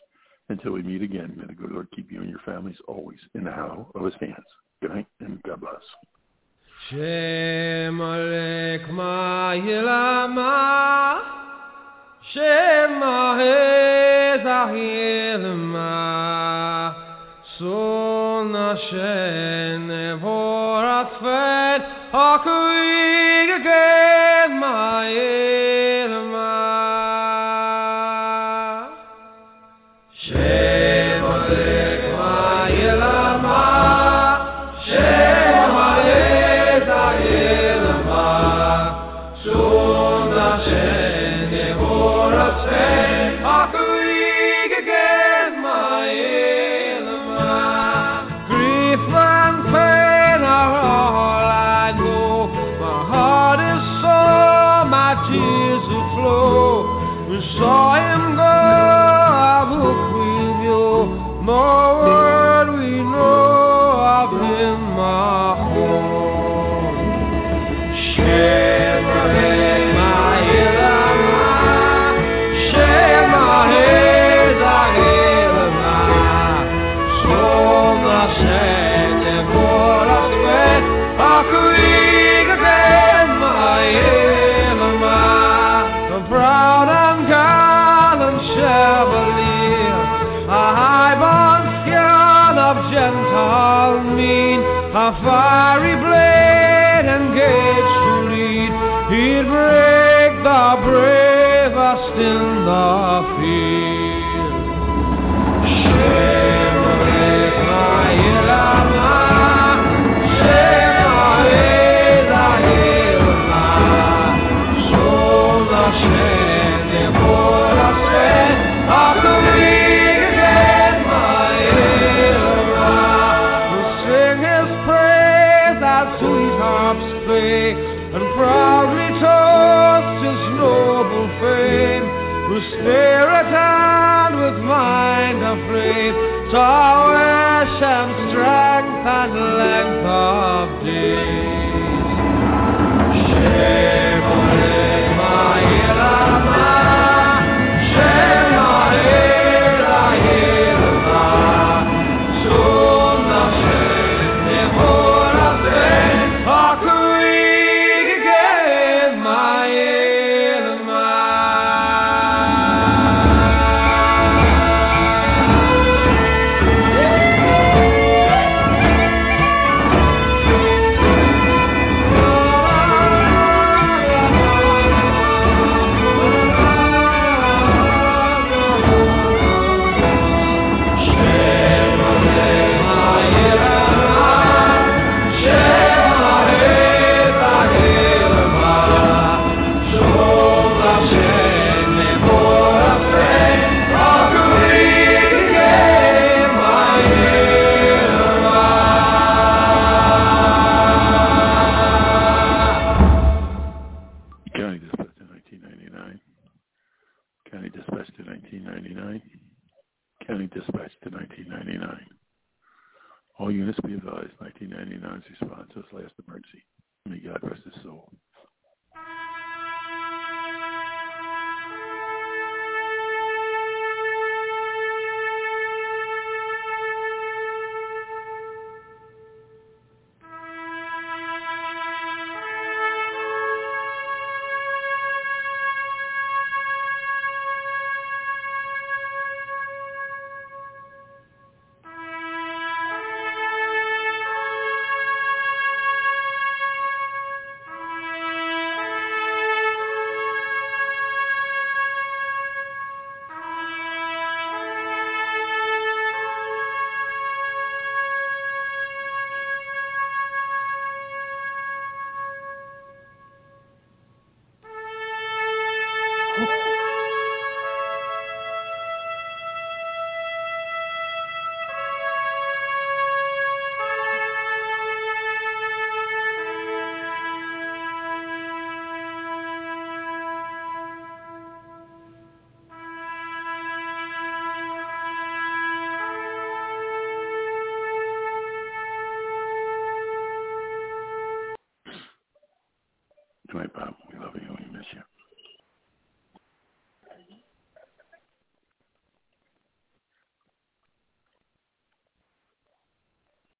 Until we meet again, may the good Lord keep you and your families always in the hollow of his hands. Good night and God bless. Shem Alek Ma'ilama Shem Ahezahilma Son Hashem Nevorat Fet Hakuig Again Ma'ilma afraid, prowess and